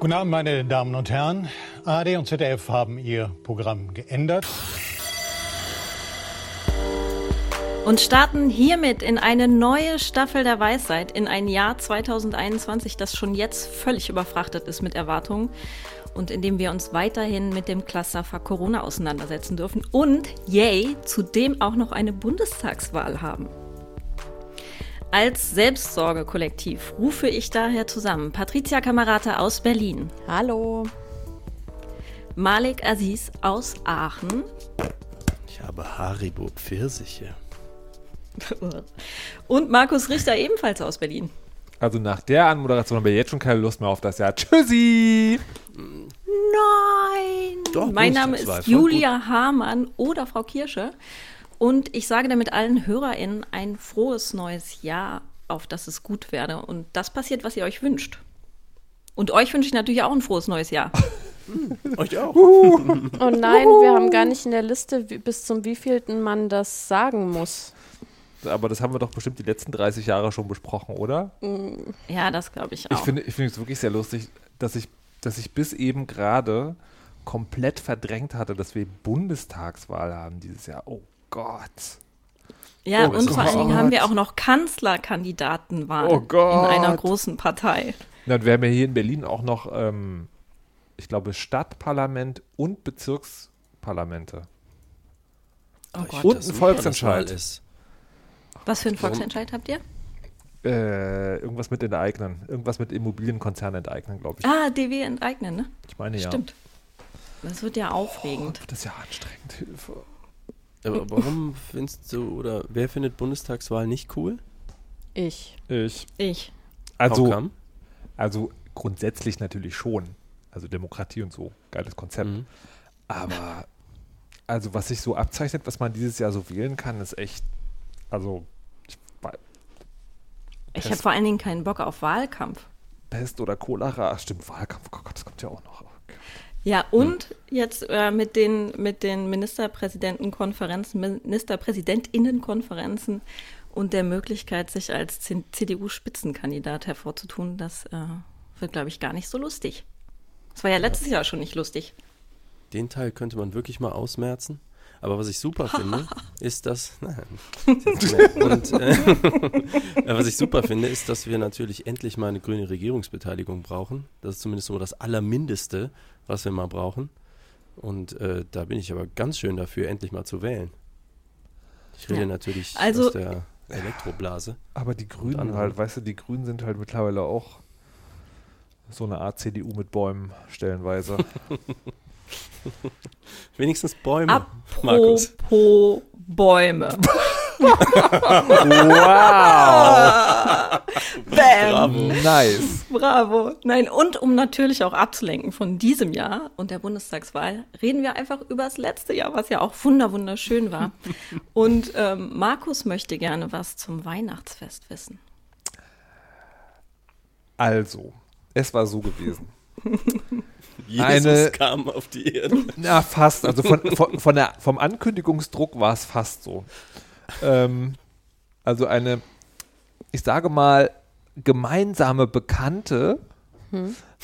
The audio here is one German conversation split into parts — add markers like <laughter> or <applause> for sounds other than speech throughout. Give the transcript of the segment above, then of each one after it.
Guten Abend, meine Damen und Herren. ARD und ZDF haben ihr Programm geändert. Und starten hiermit in eine neue Staffel der Weisheit, in ein Jahr 2021, das schon jetzt völlig überfrachtet ist mit Erwartungen und in dem wir uns weiterhin mit dem Clusterfuck Corona auseinandersetzen dürfen und, yay, zudem auch noch eine Bundestagswahl haben. Als Selbstsorgekollektiv rufe ich daher zusammen Patricia Kamerata aus Berlin. Hallo. Malik Aziz aus Aachen. Ich habe Haribo Pfirsiche. <laughs> Und Markus Richter ebenfalls aus Berlin. Also nach der Anmoderation haben wir jetzt schon keine Lust mehr auf das Jahr. Tschüssi! Nein! Doch, mein Name ist Julia Hamann oder Frau Kirsche. Und ich sage damit allen HörerInnen ein frohes neues Jahr, auf das es gut werde. Und das passiert, was ihr euch wünscht. Und euch wünsche ich natürlich auch ein frohes neues Jahr. <laughs> Euch auch. Oh nein, wir haben gar nicht in der Liste, bis zum wievielten man das sagen muss. Aber das haben wir doch bestimmt die letzten 30 Jahre schon besprochen, oder? Ja, das glaube ich Ich auch. finde ich finde es wirklich sehr lustig, dass ich, dass ich bis eben gerade komplett verdrängt hatte, dass wir Bundestagswahl haben dieses Jahr. Oh Gott. ja, Oh, und vor allen Dingen haben wir auch noch Kanzlerkandidatenwahl Oh Gott. in einer großen Partei. Na, und wir haben ja hier in Berlin auch noch, ähm, ich glaube, Stadtparlament und Bezirksparlamente. Oh Gott. Und ein Volksentscheid. ist. Was für ein Volksentscheid habt ihr? Äh, irgendwas mit enteignen. Irgendwas mit Immobilienkonzernen enteignen, glaube ich. Ah, DW enteignen, ne? Ich meine ja. Stimmt. Das wird ja aufregend. Das ist ja anstrengend. Hilfe. Aber warum findest du, oder wer findet Bundestagswahl nicht cool? Ich. Ich. Ich. Also, How come? also grundsätzlich natürlich schon. Also Demokratie und so. Geiles Konzept. Mhm. Aber also was sich so abzeichnet, was man dieses Jahr so wählen kann, ist echt. Also ich, Ich habe vor allen Dingen keinen Bock auf Wahlkampf. Pest oder Cholera. Ach, stimmt, Wahlkampf. Oh Gott, das kommt ja auch noch. Okay. Ja, und jetzt äh, mit den, mit den Ministerpräsidentenkonferenzen, Ministerpräsidentinnenkonferenzen und der Möglichkeit, sich als CDU-Spitzenkandidat hervorzutun, das äh, wird, glaube ich, gar nicht so lustig. Das war ja letztes Jahr schon nicht lustig. Den Teil könnte man wirklich mal ausmerzen. Aber was ich super finde, <laughs> ist, dass. <laughs> Nein. Und, äh, <laughs> was ich super finde, ist, dass wir natürlich endlich mal eine grüne Regierungsbeteiligung brauchen. Das ist zumindest so das Allermindeste, was wir mal brauchen. Und äh, da bin ich aber ganz schön dafür, endlich mal zu wählen. Ich rede Ja. natürlich Also- aus der Elektroblase. Aber die Grünen halt, weißt du, die Grünen sind halt mittlerweile auch so eine Art CDU mit Bäumen stellenweise. <laughs> Wenigstens Bäume, Markus. Apropos Bäume. Wow! Bam! Bravo. nice. Bravo. Nein, und um natürlich auch abzulenken von diesem Jahr und der Bundestagswahl, reden wir einfach über das letzte Jahr, was ja auch wunder wunderschön war. <laughs> Und ähm, Markus möchte gerne was zum Weihnachtsfest wissen. Also, es war so gewesen. <laughs> Jesus Eine- kam auf die Erde. Na, fast. Also von, von, von der, vom Ankündigungsdruck war es fast so. Ähm, also eine, ich sage mal, gemeinsame Bekannte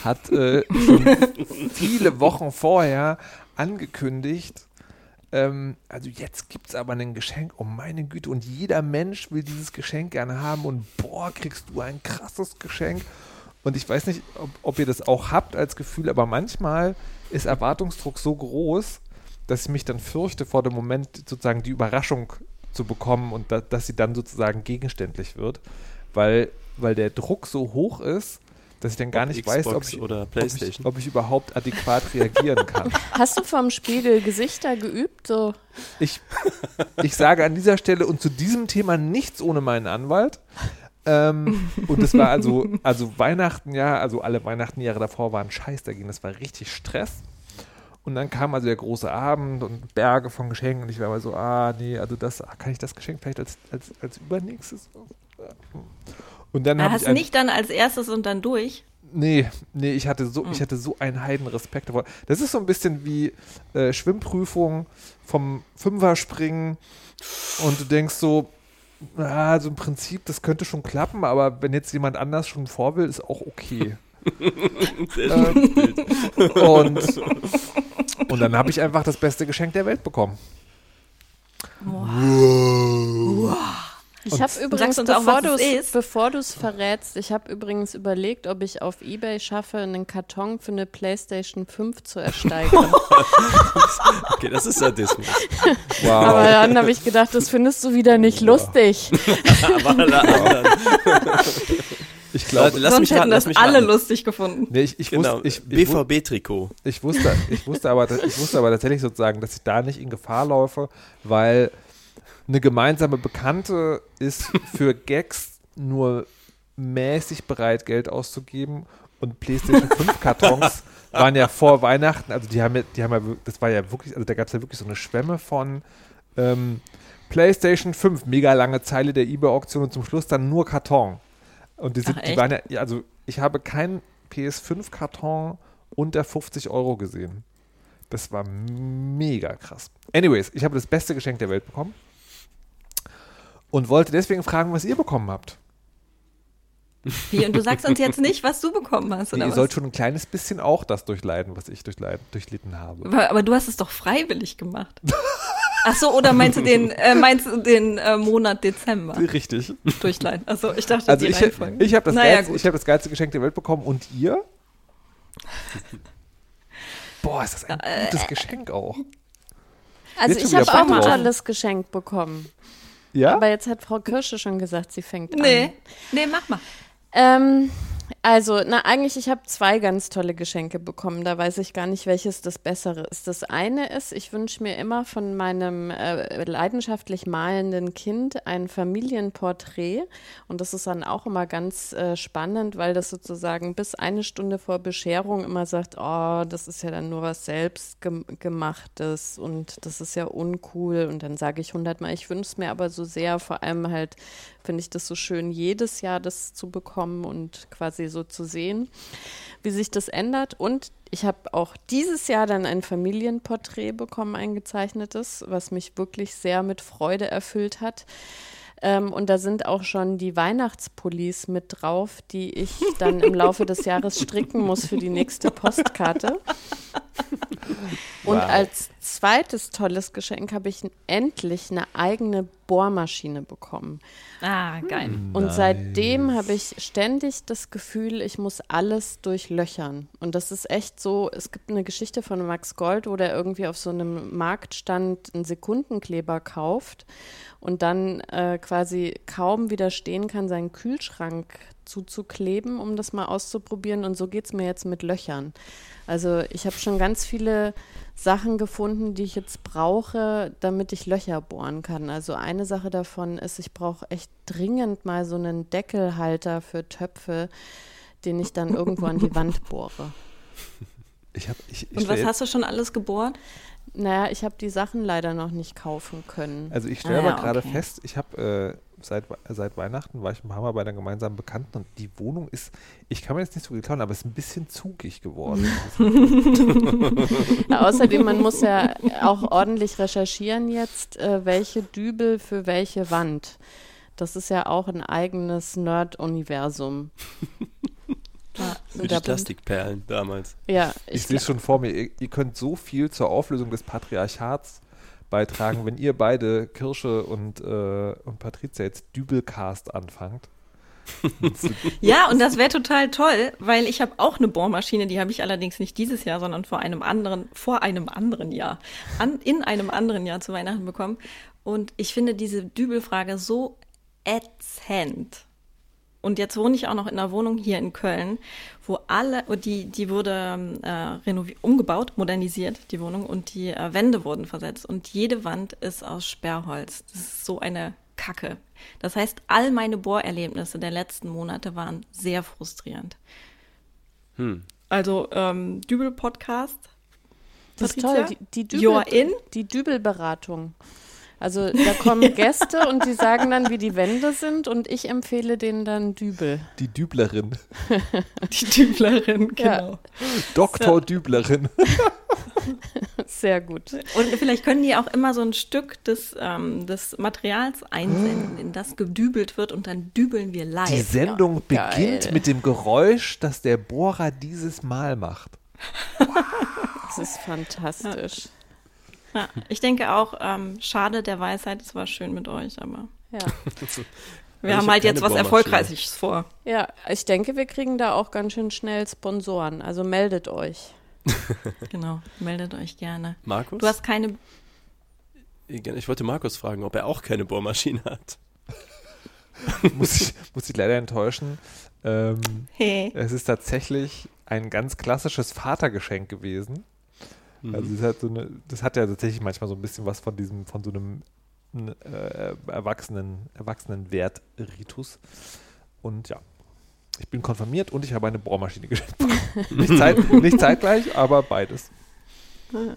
hat äh, schon viele Wochen vorher angekündigt, ähm, also jetzt gibt es aber ein Geschenk, oh meine Güte, und jeder Mensch will dieses Geschenk gerne haben und boah, kriegst du ein krasses Geschenk. Und ich weiß nicht, ob, ob ihr das auch habt als Gefühl, aber manchmal ist Erwartungsdruck so groß, dass ich mich dann fürchte, vor dem Moment sozusagen die Überraschung zu bekommen und da, dass sie dann sozusagen gegenständlich wird, weil, weil der Druck so hoch ist, dass ich dann gar Ob nicht weiß, ob Xbox ich, oder ob, ich, PlayStation. ob ich überhaupt adäquat reagieren <laughs> kann. Hast du vom Spiegel Gesichter geübt? So. Ich, ich sage an dieser Stelle und zu diesem Thema nichts ohne meinen Anwalt. Ähm, und es war also, also Weihnachten, ja, also alle Weihnachtenjahre davor waren scheiß dagegen. Das war richtig Stress. Und dann kam also der große Abend und Berge von Geschenken und ich war mal so, ah, nee, also das, kann ich das Geschenk vielleicht als, als, als übernächstes? Und dann Da hast ich ein, nicht dann als erstes und dann durch. Nee, nee, ich hatte so, ich hatte so einen Heidenrespekt davor. Das ist so ein bisschen wie äh, Schwimmprüfung vom Fünferspringen und du denkst so, ah, so im Prinzip, das könnte schon klappen, aber wenn jetzt jemand anders schon vor will, ist auch okay. Bild. Und, und dann habe ich einfach das beste Geschenk der Welt bekommen. Ich habe übrigens, uns auch, bevor was du es ist? es bevor du es verrätst, ich habe übrigens überlegt, ob ich auf Ebay schaffe, einen Karton für eine PlayStation 5 zu ersteigern. <laughs> Okay, das ist Sadismus. Wow. Aber dann habe ich gedacht, das findest du wieder nicht lustig. Aber alle anderen. <laughs> ich glaube, Leute, lass Sonst mich hätten raten, das mich alle raten. lustig gefunden. nee, ich, ich, Genau, wusste, ich, ich, wu- BVB-Trikot. ich, wusste, ich, wusste aber, ich wusste aber tatsächlich sozusagen, dass ich da nicht in Gefahr laufe, weil eine gemeinsame Bekannte ist für Gags nur mäßig bereit, Geld auszugeben und PlayStation 5 Kartons <laughs> waren ja vor Weihnachten, also die haben ja, die haben ja, das war ja wirklich, also da gab es ja wirklich so eine Schwemme von ähm, PlayStation 5, mega lange Zeile der eBay-Auktion und zum Schluss dann nur Karton. Und die, sind, Ach, die waren ja, also ich habe keinen PS5-Karton unter 50 Euro gesehen. Das war mega krass. Anyways, ich habe das beste Geschenk der Welt bekommen und wollte deswegen fragen, was ihr bekommen habt. Wie, und du sagst uns jetzt nicht, was du bekommen hast, ihr oder was? sollt schon ein kleines bisschen auch das durchleiden, was ich durchleiden, durchlitten habe. Aber, aber du hast es doch freiwillig gemacht. <laughs> Ach so, oder meinst du den, äh, meinst du den äh, Monat Dezember Richtig. durchleiten? Achso, ich dachte, Also die ich, Reihenfolge. ich habe das, Naja, ich hab das geilste Geschenk der Welt bekommen und ihr? <laughs> Boah, ist das ein Äh, gutes Geschenk auch. Also Jetzt ich habe auch ein tolles Geschenk bekommen. Ja? Aber jetzt hat Frau Kirsche schon gesagt, sie fängt an. Nee, nee, mach mal. Ähm, also, na, eigentlich, ich habe zwei ganz tolle Geschenke bekommen. Da weiß ich gar nicht, welches das bessere ist. Das eine ist, ich wünsche mir immer von meinem äh, leidenschaftlich malenden Kind ein Familienporträt. Und das ist dann auch immer ganz äh, spannend, weil das sozusagen bis eine Stunde vor Bescherung immer sagt, oh, das ist ja dann nur was selbstgemachtes und das ist ja uncool. Und dann sage ich hundertmal, ich wünsche es mir aber so sehr, vor allem halt finde ich das so schön, jedes Jahr das zu bekommen und quasi so zu sehen, wie sich das ändert. Und ich habe auch dieses Jahr dann ein Familienporträt bekommen, ein gezeichnetes, was mich wirklich sehr mit Freude erfüllt hat. Ähm, und da sind auch schon die Weihnachtspullis mit drauf, die ich dann im Laufe des <laughs> Jahres stricken muss für die nächste Postkarte. Und Wow. als zweites tolles Geschenk habe ich endlich eine eigene Bohrmaschine bekommen. Ah, geil. Und seitdem habe ich ständig das Gefühl, ich muss alles durchlöchern. Und das ist echt so, es gibt eine Geschichte von Max Gold, wo der irgendwie auf so einem Marktstand einen Sekundenkleber kauft und dann äh, quasi kaum widerstehen kann, seinen Kühlschrank zuzukleben, um das mal auszuprobieren. Und so geht es mir jetzt mit Löchern. Also ich habe schon ganz viele Sachen gefunden, die ich jetzt brauche, damit ich Löcher bohren kann. Also eine Sache davon ist, ich brauche echt dringend mal so einen Deckelhalter für Töpfe, den ich dann irgendwo an die <laughs> Wand bohre. Ich hab, ich, ich Und was hast du schon alles gebohrt? Naja, ich habe die Sachen leider noch nicht kaufen können. Also ich stelle Ah, ja, aber gerade okay. fest, ich habe äh, seit, seit Weihnachten war ich ein paar Mal bei einer gemeinsamen Bekannten und die Wohnung ist, ich kann mir jetzt nicht so geklauen, aber es ist ein bisschen zugig geworden. <laughs> Ja, außerdem, man muss ja auch ordentlich recherchieren jetzt, äh, welche Dübel für welche Wand. Das ist ja auch ein eigenes Nerd-Universum. <laughs> Ja, Für die Plastikperlen damals. Ja, ich ich, sehe es schon vor mir, ihr, ihr könnt so viel zur Auflösung des Patriarchats beitragen, wenn ihr beide Kirsche und, äh, und Patricia jetzt Dübelcast anfangt. <laughs> Ja, und das wäre total toll, weil ich habe auch eine Bohrmaschine, die habe ich allerdings nicht dieses Jahr, sondern vor einem anderen, vor einem anderen Jahr, an, in einem anderen Jahr zu Weihnachten bekommen. Und ich finde diese Dübelfrage so ätzend. Und jetzt wohne ich auch noch in einer Wohnung hier in Köln, wo alle, und die, die wurde äh, renoviert, umgebaut, modernisiert, die Wohnung, und die äh, Wände wurden versetzt. Und jede Wand ist aus Sperrholz. Das ist so eine Kacke. Das heißt, all meine Bohrerlebnisse der letzten Monate waren sehr frustrierend. Hm. Also, ähm, Dübel-Podcast. das ist toll, die, die, You're Dübel, in? die Dübelberatung. Also <laughs> da kommen Gäste und die sagen dann, wie die Wände sind und ich empfehle denen dann Dübel. Die Düblerin. <laughs> Die Düblerin, Ja. genau. Doktor Düblerin. <laughs> Sehr gut. Und vielleicht können die auch immer so ein Stück des, ähm, des Materials einsenden, in das gedübelt wird und dann dübeln wir live. Die Sendung Ja, beginnt geil. mit dem Geräusch, das der Bohrer dieses Mal macht. Das ist fantastisch. Ja, ich denke auch, ähm, schade der Weisheit, es war schön mit euch, aber Ja. <laughs> wir ich haben hab halt jetzt was. Erfolgreiches vor. ja, ich denke, wir kriegen da auch ganz schön schnell Sponsoren. Also meldet euch. <laughs> Genau, meldet euch gerne. Markus? Du hast keine. ich wollte Markus fragen, ob er auch keine Bohrmaschine hat. <laughs> muss, ich, muss ich leider enttäuschen. Ähm, Hey. es ist tatsächlich ein ganz klassisches Vatergeschenk gewesen. Mhm. Also es hat so eine, das hat ja tatsächlich manchmal so ein bisschen was von diesem, von so einem äh, Erwachsenen, Erwachsenenwert-Ritus. Und ja, ich bin konfirmiert und ich habe eine Bohrmaschine geschenkt. bekommen. <laughs> nicht, zeit, nicht zeitgleich, aber beides. Mhm.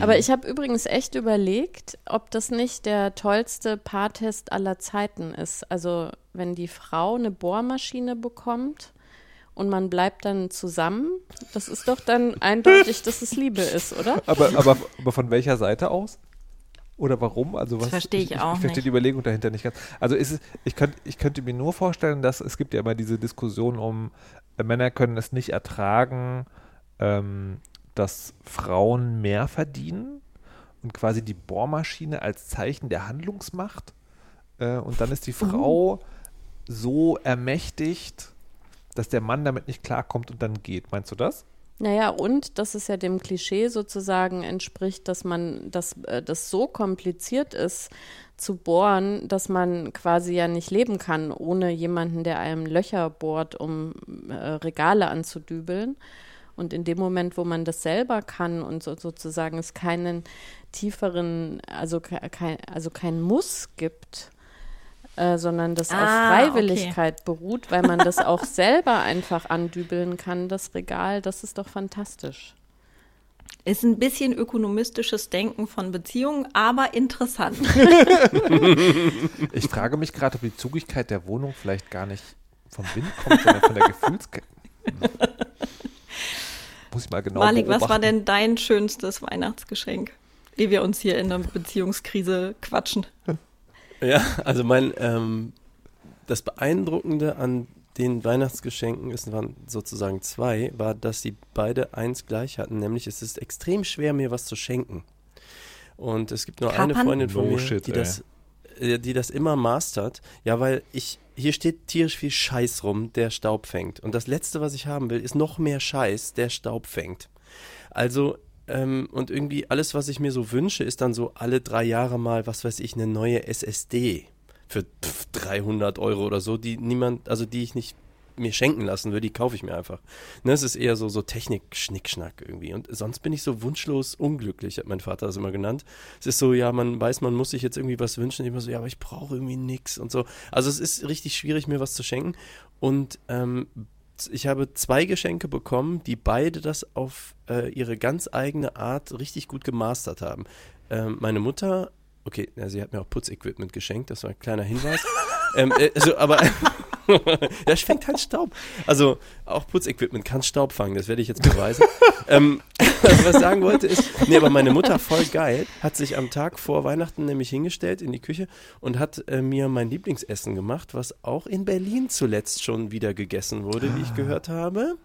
Aber ich habe übrigens echt überlegt, ob das nicht der tollste Paartest aller Zeiten ist. Also wenn die Frau eine Bohrmaschine bekommt und man bleibt dann zusammen, das ist doch dann eindeutig, dass es Liebe ist, oder? Aber, aber, aber von welcher Seite aus? Oder warum? Also was, verstehe ich auch Ich verstehe nicht. die Überlegung dahinter nicht ganz. Also ist es, ich, könnt, ich könnte mir nur vorstellen, dass es gibt ja immer diese Diskussion um, äh, Männer können es nicht ertragen, ähm, dass Frauen mehr verdienen und quasi die Bohrmaschine als Zeichen der Handlungsmacht. Äh, und dann ist die Frau so ermächtigt, dass der Mann damit nicht klarkommt und dann geht. Meinst du das? Naja, und dass es ja dem Klischee sozusagen entspricht, dass man, dass äh, das so kompliziert ist zu bohren, dass man quasi ja nicht leben kann ohne jemanden, der einem Löcher bohrt, um äh, Regale anzudübeln. Und in dem Moment, wo man das selber kann und so, sozusagen es keinen tieferen, also, ke- kein, also kein Muss gibt, äh, sondern das Ah, auf Freiwilligkeit beruht, weil man das auch <laughs> selber einfach andübeln kann, das Regal, das ist doch fantastisch. Ist ein bisschen ökonomistisches Denken von Beziehungen, aber interessant. <laughs> Ich frage mich gerade, ob die Zugigkeit der Wohnung vielleicht gar nicht vom Wind kommt, sondern von der Gefühlsge... <laughs> Muss ich mal genau Malik, was war denn dein schönstes Weihnachtsgeschenk? Ehe wir uns hier in der Beziehungskrise quatschen. Ja, also mein, ähm, das Beeindruckende an den Weihnachtsgeschenken, es waren sozusagen zwei, war, dass sie beide eins gleich hatten, nämlich es ist extrem schwer, mir was zu schenken. Und es gibt nur eine Kapern? Freundin von No mir, shit, die, ey. das, äh, die das immer mastert. Ja, weil ich, hier steht tierisch viel Scheiß rum, der Staub fängt. Und das Letzte, was ich haben will, ist noch mehr Scheiß, der Staub fängt. Also, ähm, und irgendwie alles, was ich mir so wünsche, ist dann so alle drei Jahre mal, was weiß ich, eine neue SSD für pf, 300 Euro oder so, die niemand, also die ich nicht mir schenken lassen würde, die kaufe ich mir einfach. Ne, es ist eher so, so Technik-Schnickschnack irgendwie. Und sonst bin ich so wunschlos unglücklich, hat mein Vater das immer genannt. Es ist so, ja, man weiß, man muss sich jetzt irgendwie was wünschen. Immer so, ja, aber ich brauche irgendwie nix und so. Also es ist richtig schwierig, mir was zu schenken. Und ähm, ich habe zwei Geschenke bekommen, die beide das auf äh, ihre ganz eigene Art richtig gut gemastert haben. Ähm, meine Mutter, okay, ja, sie hat mir auch Putzequipment geschenkt, das war ein kleiner Hinweis. <laughs> ähm, äh, also, aber <laughs> das fängt halt Staub. Also auch Putzequipment kann Staub fangen, das werde ich jetzt beweisen. <laughs> ähm, also, was ich sagen wollte ist, nee, aber meine Mutter voll geil, hat sich am Tag vor Weihnachten nämlich hingestellt in die Küche und hat äh, mir mein Lieblingsessen gemacht, was auch in Berlin zuletzt schon wieder gegessen wurde, wie ich gehört habe.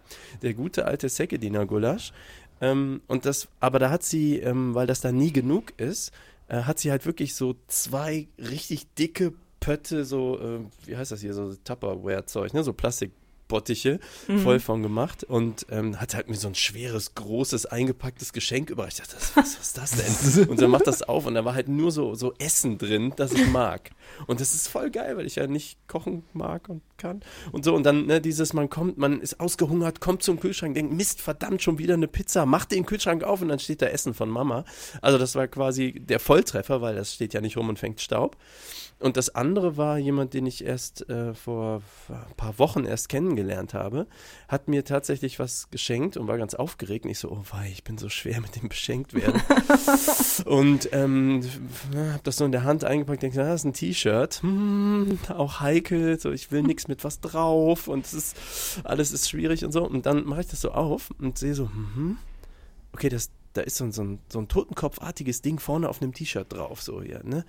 Der gute alte Sekediner Gulasch. Ähm, und das, aber da hat sie, ähm, weil das da nie genug ist, äh, hat sie halt wirklich so zwei richtig dicke Pötte, so, äh, wie heißt das hier, so Tupperware-Zeug, ne, so Plastikbottiche voll von gemacht und ähm, hat halt mir so ein schweres, großes, eingepacktes Geschenk überreicht. Ich dachte, was, was ist das denn? <laughs> Und dann macht das auf und da war halt nur so, so Essen drin, das ich mag. Und das ist voll geil, weil ich ja nicht kochen mag und kann. Und so, und dann ne, dieses, man kommt, man ist ausgehungert, kommt zum Kühlschrank, denkt, Mist, verdammt, schon wieder eine Pizza, macht den Kühlschrank auf und dann steht da Essen von Mama. Also das war quasi der Volltreffer, weil das steht ja nicht rum und fängt Staub. Und das andere war jemand, den ich erst äh, vor ein paar Wochen erst kennengelernt habe, hat mir tatsächlich was geschenkt und war ganz aufgeregt. Und ich so, oh wei, ich bin so schwer mit dem beschenkt werden. <laughs> und ähm, habe das so in der Hand eingepackt, denke, das ist ein T-Shirt, hm, auch heikel, so ich will nichts mit was drauf und es ist alles ist schwierig und so. Und dann mache ich das so auf und sehe so, hm, okay, das da ist so ein, so ein, so ein Totenkopfartiges Ding vorne auf einem T-Shirt drauf, so hier, ne?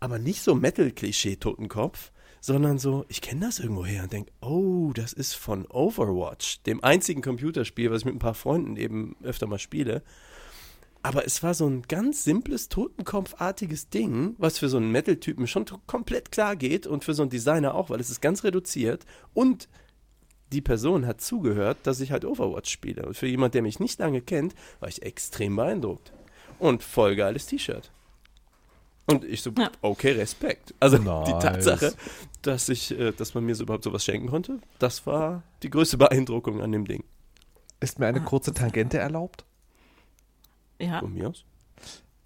Aber nicht so Metal-Klischee-Totenkopf, sondern so, ich kenne das irgendwo her und denke, oh, das ist von Overwatch, dem einzigen Computerspiel, was ich mit ein paar Freunden eben öfter mal spiele. Aber es war so ein ganz simples, totenkopfartiges Ding, was für so einen Metal-Typen schon komplett klar geht und für so einen Designer auch, weil es ist ganz reduziert und die Person hat zugehört, dass ich halt Overwatch spiele. Und für jemand, der mich nicht lange kennt, war ich extrem beeindruckt. Und voll geiles T-Shirt. Und ich so, ja. okay, Respekt. Also nice. die Tatsache, dass ich, äh, dass man mir so überhaupt sowas schenken konnte, das war die größte Beeindruckung an dem Ding. Ist mir eine kurze Tangente erlaubt? Ja. Von mir aus?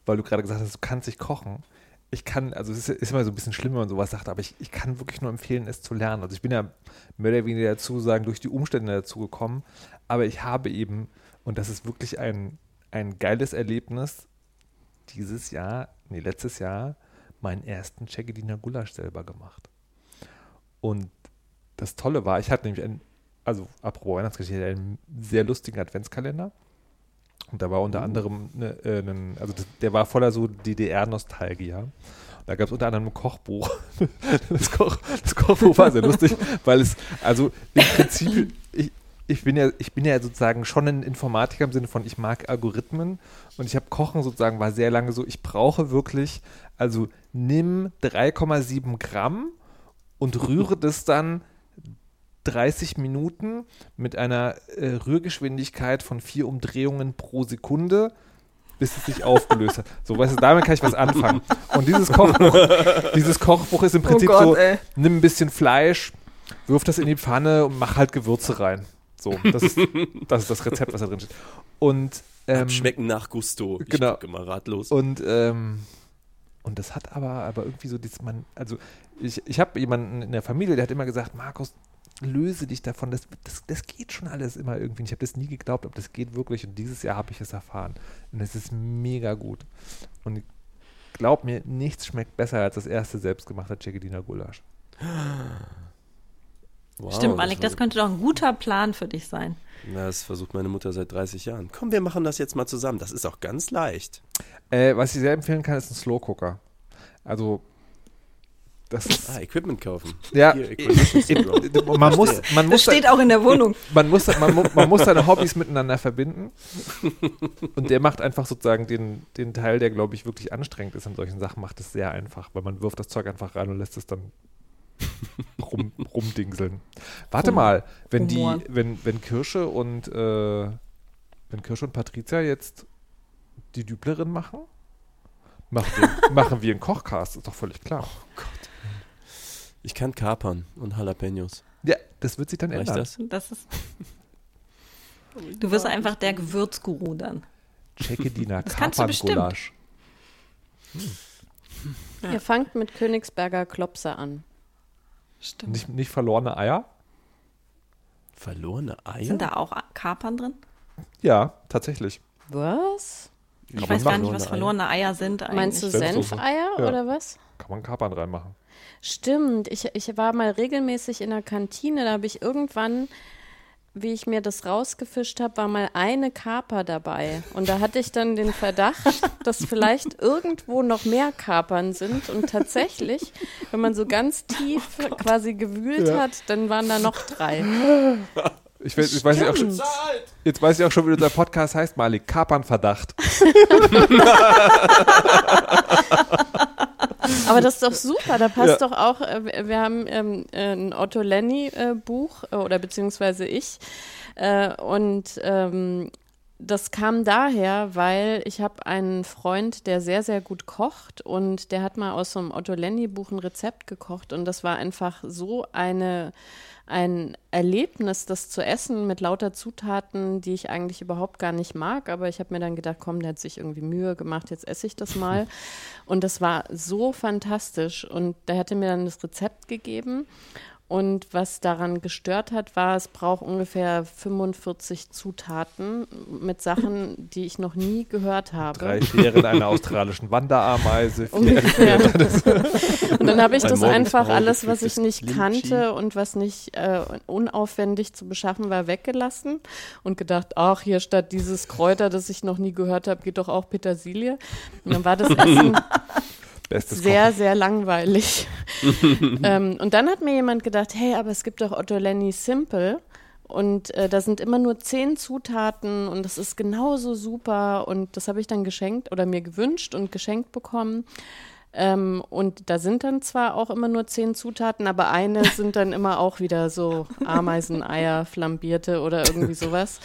Weil du gerade gesagt hast, du kannst dich kochen. Ich kann, also es ist, ist immer so ein bisschen schlimm, wenn man sowas sagt, aber ich, ich kann wirklich nur empfehlen, es zu lernen. Also ich bin ja mehr oder weniger dazu sagen, durch die Umstände dazu gekommen, aber ich habe eben, und das ist wirklich ein, ein geiles Erlebnis, dieses Jahr, nee, letztes Jahr, meinen ersten Cegediner Gulasch selber gemacht. Und das Tolle war, ich hatte nämlich einen, also apropos Weihnachtsgeschichte, einen sehr lustigen Adventskalender. Und da war unter uh. anderem, ne, äh, ne, also das, der war voller so DDR-Nostalgie. Da gab es unter anderem ein Kochbuch. <laughs> Das, Koch, das, Kochbuch war sehr lustig, weil es, also im Prinzip, ich, ich, bin ja, ich bin ja sozusagen schon ein Informatiker im Sinne von, ich mag Algorithmen und ich habe Kochen sozusagen, war sehr lange so, ich brauche wirklich, also nimm 3,7 Gramm und rühre das dann 30 Minuten mit einer äh, Rührgeschwindigkeit von vier Umdrehungen pro Sekunde, bis es sich aufgelöst hat. So, weißt du, damit kann ich was anfangen. Und dieses Kochbuch, <laughs> dieses Kochbuch ist im oh Prinzip oh Gott, so, ey. nimm ein bisschen Fleisch, wirf das in die Pfanne und mach halt Gewürze rein. So, das ist das, ist das Rezept, was da drin steht. Und ähm, Schmecken nach Gusto. Ich genau. immer ratlos. Und ähm, und das hat aber, aber irgendwie so, dieses, man, also ich, ich habe jemanden in der Familie, der hat immer gesagt, Markus, löse dich davon. Das, das, das geht schon alles immer irgendwie. Ich habe das nie geglaubt, ob das geht wirklich. Und dieses Jahr habe ich es erfahren. Und es ist mega gut. Und glaub mir, nichts schmeckt besser als das erste selbstgemachte Cegediner Gulasch. Wow, Stimmt, Malik, das, das könnte doch ein guter Plan für dich sein. Na, das versucht meine Mutter seit 30 Jahren. Komm, wir machen das jetzt mal zusammen. Das ist auch ganz leicht. Äh, was ich sehr empfehlen kann, ist ein Slow Cooker. Also <laughs> ah, Equipment kaufen. Ja, <laughs> man muss, man muss. Das steht auch in der Wohnung. Man muss, man, man muss seine Hobbys miteinander verbinden. Und der macht einfach sozusagen den, den Teil, der, glaube ich, wirklich anstrengend ist an solchen Sachen, macht es sehr einfach, weil man wirft das Zeug einfach rein und lässt es dann rum, rumdingseln. Warte mal, wenn Humor. die, wenn, wenn Kirsche und äh, wenn Kirsche und Patricia jetzt die Düblerin machen, machen wir, machen wir einen Kochcast, ist doch völlig klar. Oh Gott. Ich kann kapern und Jalapenos. Ja, das wird sich dann ändern. Das? das ist <laughs> du wirst einfach der Gewürzguru dann. Checkediner <laughs> Kapern-Gulasch. Hm. Ja. Ihr fangt mit Königsberger Klopse an. Stimmt. Nicht, nicht verlorene Eier? Verlorene Eier? Sind da auch Kapern drin? Ja, tatsächlich. Was? Ich Kann weiß gar nicht, was verlorene Eier sind eigentlich. Meinst du Senfeier ja. oder was? Kann man Kapern reinmachen. Stimmt, ich, ich war mal regelmäßig in der Kantine, da habe ich irgendwann, wie ich mir das rausgefischt habe, war mal eine Kaper dabei. Und da hatte ich dann den Verdacht, <laughs> dass vielleicht irgendwo noch mehr Kapern sind. Und tatsächlich, wenn man so ganz <laughs> tief quasi gewühlt ja. hat, dann waren da noch drei. <laughs> Ich weiß, ich weiß ja auch schon, jetzt weiß ich auch schon, wie unser Podcast heißt, Malik. Kapernverdacht. Aber das ist doch super, da passt ja. doch auch, äh, wir haben ähm, ein Otto Lenny-Buch, äh, oder beziehungsweise ich, äh, und ähm, das kam daher, weil ich habe einen Freund, der sehr, sehr gut kocht und der hat mal aus so einem Otto Lenny-Buch ein Rezept gekocht und das war einfach so eine ein Erlebnis, das zu essen mit lauter Zutaten, die ich eigentlich überhaupt gar nicht mag. Aber ich habe mir dann gedacht, komm, der hat sich irgendwie Mühe gemacht, jetzt esse ich das mal. <laughs> Und das war so fantastisch. Und da hätte mir dann das Rezept gegeben. Und was daran gestört hat, war, es braucht ungefähr 45 Zutaten mit Sachen, die ich noch nie gehört habe. Drei Scheren einer australischen Wanderameise. Ungefähr. <laughs> und dann habe ich das einfach alles, was ich nicht kannte und was nicht äh, unaufwendig zu beschaffen war, weggelassen und gedacht, ach, hier statt dieses Kräuter, das ich noch nie gehört habe, geht doch auch Petersilie. Und dann war das <laughs> Essen Bestes sehr, Kochen. sehr langweilig. <laughs> ähm, und dann hat mir jemand gedacht, hey, aber es gibt doch Otto Lenny Simple. Und äh, da sind immer nur zehn Zutaten und das ist genauso super. Und das habe ich dann geschenkt oder mir gewünscht und geschenkt bekommen. Ähm, und da sind dann zwar auch immer nur zehn Zutaten, aber eine <laughs> sind dann immer auch wieder so Ameiseneier, flambierte oder irgendwie sowas.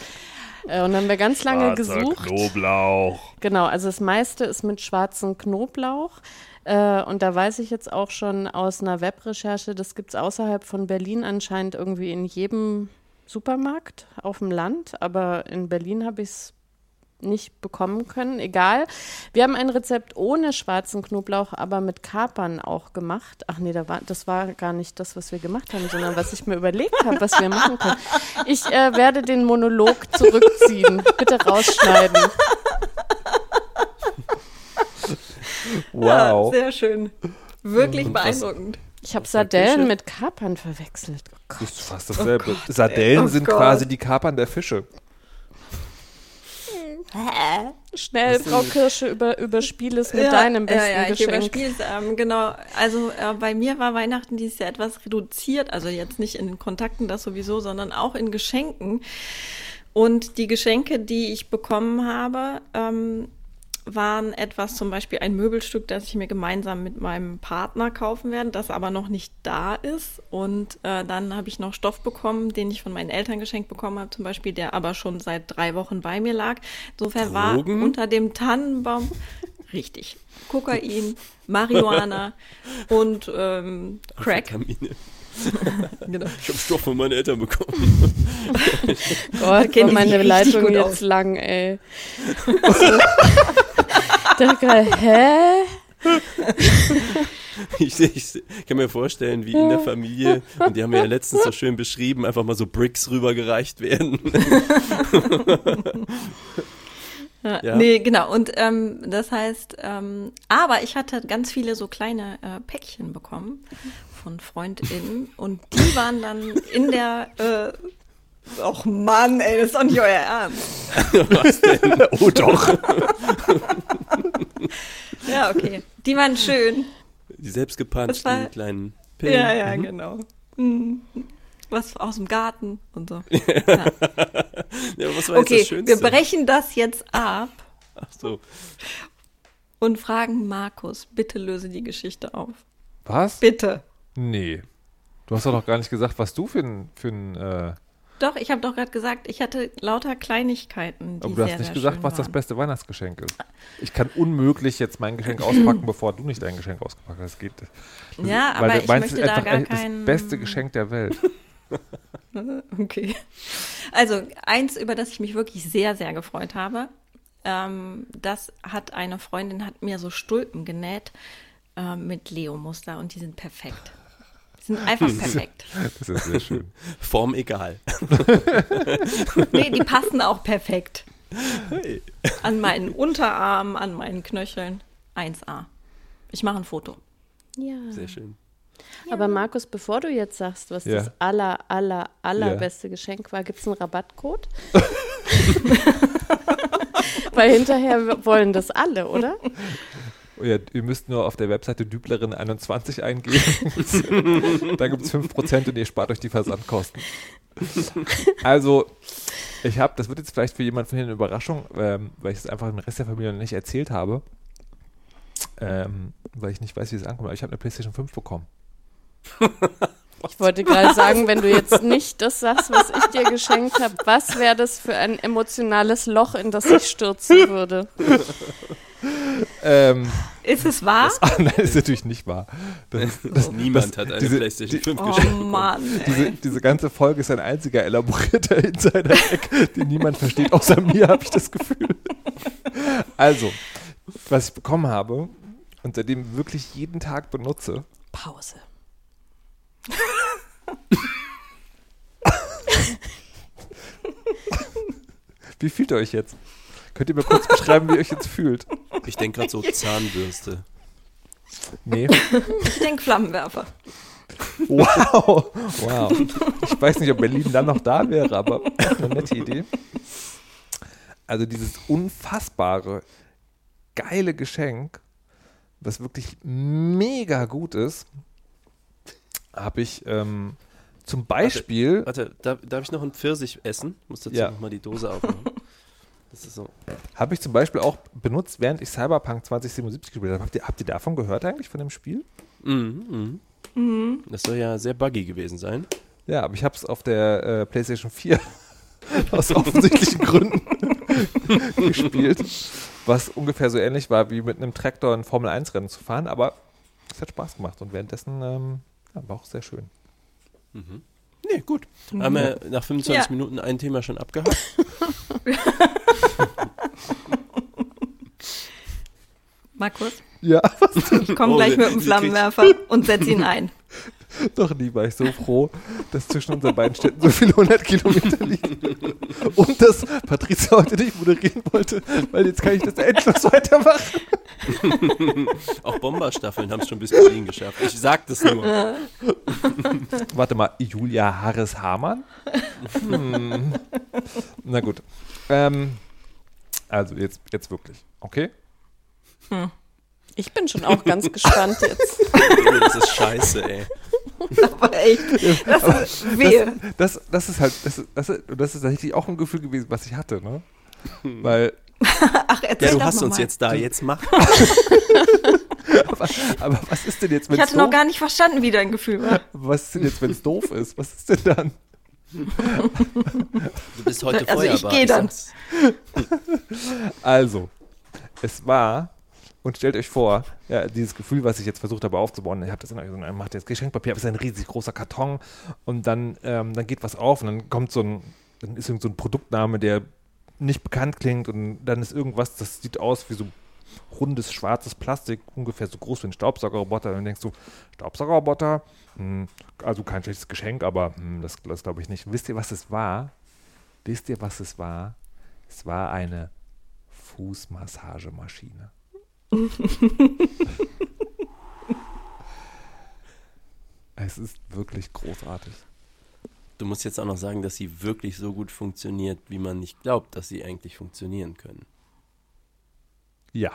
Äh, und dann haben wir ganz lange Schwarzer gesucht. Knoblauch. Genau, also das meiste ist mit schwarzem Knoblauch. Äh, und da weiß ich jetzt auch schon aus einer Webrecherche, das gibt es außerhalb von Berlin anscheinend irgendwie in jedem Supermarkt auf dem Land. Aber in Berlin habe ich es nicht bekommen können. Egal. Wir haben ein Rezept ohne schwarzen Knoblauch, aber mit Kapern auch gemacht. Ach nee, da war, das war gar nicht das, was wir gemacht haben, sondern was ich mir überlegt habe, was wir machen können. Ich äh, werde den Monolog zurückziehen. Bitte rausschneiden. <laughs> Ja, Wow. sehr schön. Wirklich Und beeindruckend. Ich habe Sardellen mit Kapern verwechselt. Oh ist fast dasselbe. Sardellen Oh sind Gott. quasi die Kapern der Fische. <laughs> Schnell, Frau? Kirsche, über, überspiel es mit deinem besten ja, ja, ich Geschenk. überspiele es. Ähm, genau, also äh, bei mir war Weihnachten dieses Jahr etwas reduziert, also jetzt nicht in den Kontakten, das sowieso, sondern auch in Geschenken. Und die Geschenke, die ich bekommen habe, ähm, waren etwas, zum Beispiel ein Möbelstück, das ich mir gemeinsam mit meinem Partner kaufen werde, das aber noch nicht da ist. Und äh, dann habe ich noch Stoff bekommen, den ich von meinen Eltern geschenkt bekommen habe, zum Beispiel, der aber schon seit drei Wochen bei mir lag. Insofern war Drogen? unter dem Tannenbaum <laughs> richtig Kokain, Marihuana und ähm, Crack. <laughs> Genau. Ich habe Stoff von meinen Eltern bekommen. Gott, war ich meine Leitung jetzt aus. lang, ey. <laughs> Dachte, hä? <laughs> Ich, ich kann mir vorstellen, wie in der Familie, und die haben wir ja letztens so schön beschrieben, einfach mal so Bricks rübergereicht werden. <laughs> Ja. Ja. Nee, genau. Und ähm, das heißt, ähm, aber ich hatte ganz viele so kleine äh, Päckchen bekommen von FreundInnen <laughs> und die waren dann in der äh, Och Mann, ey, das ist doch nicht euer Ernst. <laughs> Was denn? Oh doch. <laughs> Ja, okay. Die waren schön. Die selbstgepanschten war- kleinen Pillen. Ja, ja, genau. Mhm. Was aus dem Garten und so. <laughs> Ja, was war jetzt Okay, das Schönste? wir brechen das jetzt ab Ach so. und fragen Markus, bitte löse die Geschichte auf. Was? Bitte. Nee. Du hast doch noch gar nicht gesagt, was du für ein, für ein äh, Doch, ich habe doch gerade gesagt, ich hatte lauter Kleinigkeiten, aber du sehr, hast nicht gesagt, was das beste Weihnachtsgeschenk ist. Ich kann unmöglich jetzt mein Geschenk auspacken, <laughs> bevor du nicht dein Geschenk ausgepackt hast. Das geht. Ja, Weil aber ich meinst, möchte ist da einfach gar ein- kein... Das beste Geschenk der Welt. <laughs> <laughs> Okay. Also eins, über das ich mich wirklich sehr, sehr gefreut habe, ähm, das hat eine Freundin, hat mir so Stulpen genäht äh, mit Leo-Muster und die sind perfekt. Die sind einfach perfekt. Das ist sehr schön. Form egal. <laughs> Nee, die passen auch perfekt. Hey. An meinen Unterarmen, an meinen Knöcheln. 1A. Ich mache ein Foto. Ja. Sehr schön. Aber Markus, bevor du jetzt sagst, was Ja. das aller, aller, allerbeste Geschenk war, gibt es einen Rabattcode? <laughs> Weil hinterher wollen das alle, oder? <laughs> Oh ja, ihr müsst nur auf der Webseite Düblerin21 eingeben. Dann gibt es 5% und ihr spart euch die Versandkosten. Also, ich habe, das wird jetzt vielleicht für jemanden von hier eine Überraschung, ähm, weil ich es einfach dem Rest der Familie noch nicht erzählt habe, ähm, weil ich nicht weiß, wie es ankommt. Aber ich habe eine PlayStation 5 bekommen. <laughs> Ich wollte gerade sagen, wenn du jetzt nicht das sagst, was ich dir geschenkt habe, was wäre das für ein emotionales Loch, in das ich stürzen würde? <laughs> Ähm, Ist es wahr? <laughs> ah, nein, ist natürlich nicht wahr. Das, ist- <laughs> das, Niemand das, hat eine diese, PlayStation 5 Oh geschenkt. Mann. Diese, diese ganze Folge ist ein einziger elaborierter <laughs> Insider-Eck, den niemand versteht, außer mir, habe ich das Gefühl. Also, was ich bekommen habe und seitdem wirklich jeden Tag benutze, Pause. Wie fühlt ihr euch jetzt? Könnt ihr mir kurz beschreiben, wie ihr euch jetzt fühlt? Ich denke gerade so Zahnbürste. Nee. Ich denke Flammenwerfer. Wow. Wow. Ich weiß nicht, ob Berlin dann noch da wäre, aber eine nette Idee. Also dieses unfassbare, geile Geschenk, was wirklich mega gut ist, habe ich ähm, zum Beispiel. Warte, darf, darf ich noch einen Pfirsich essen? Ich muss dazu Ja. nochmal die Dose aufmachen. Das ist so. Habe ich zum Beispiel auch benutzt, während ich Cyberpunk 2077 gespielt habe. Habt ihr, habt ihr davon gehört eigentlich, von dem Spiel? Mhm, mhm. Das soll ja sehr buggy gewesen sein. Ja, aber ich habe es auf der äh, PlayStation 4 <laughs> aus offensichtlichen Gründen <laughs> gespielt, was ungefähr so ähnlich war, wie mit einem Traktor ein Formel-1-Rennen zu fahren, aber es hat Spaß gemacht und währenddessen ähm, ja, war auch sehr schön. Nee, gut. Haben wir nach 25 Ja. Minuten ein Thema schon abgehakt? <laughs> <laughs> Markus, Ja, ich komme Oh, gleich mit dem Flammenwerfer und setze ihn ein. <laughs> doch nie war ich so froh, dass zwischen unseren beiden Städten so viele hundert Kilometer liegen. Und dass Patricia heute nicht moderieren wollte, weil jetzt kann ich das endlos weitermachen. Auch Bomberstaffeln haben es schon bis Berlin geschafft. Ich sag das nur. Warte mal, Julia Harris-Hamann? Hm. Na gut. Ähm, also jetzt, jetzt wirklich, okay? Ich bin schon auch ganz gespannt jetzt. <laughs> Das ist scheiße, ey. <laughs> Aber echt, das ist wehe. Das, das ist halt, das ist, das ist, das ist tatsächlich auch ein Gefühl gewesen, was ich hatte, ne? Weil, <laughs> Ach, erzähl Ja, du doch hast uns mal. jetzt da, jetzt mach. <laughs> aber was ist denn jetzt, wenn Ich hatte noch gar nicht verstanden, wie dein Gefühl war. was ist denn jetzt, wenn es doof ist? Was ist denn dann? Du bist heute Also ich feuerbar. geh dann. sag's. Also, es war, und stellt euch vor, ja, dieses Gefühl, was ich jetzt versucht habe aufzubauen, ihr habt das in einem, macht jetzt Geschenkpapier, aber es ist ein riesig großer Karton und dann, ähm, dann geht was auf und dann kommt so ein, dann ist irgend so ein Produktname, der nicht bekannt klingt und dann ist irgendwas, das sieht aus wie so rundes, schwarzes Plastik, ungefähr so groß wie ein Staubsaugerroboter. Dann denkst du, Staubsaugerroboter, hm, also kein schlechtes Geschenk, aber hm, das, das glaube ich nicht. Wisst ihr, was es war? Wisst ihr, was es war? Es war eine Fußmassagemaschine. <laughs> es ist wirklich großartig. Du musst jetzt auch noch sagen, dass sie wirklich so gut funktioniert, wie man nicht glaubt, dass sie eigentlich funktionieren können. Ja.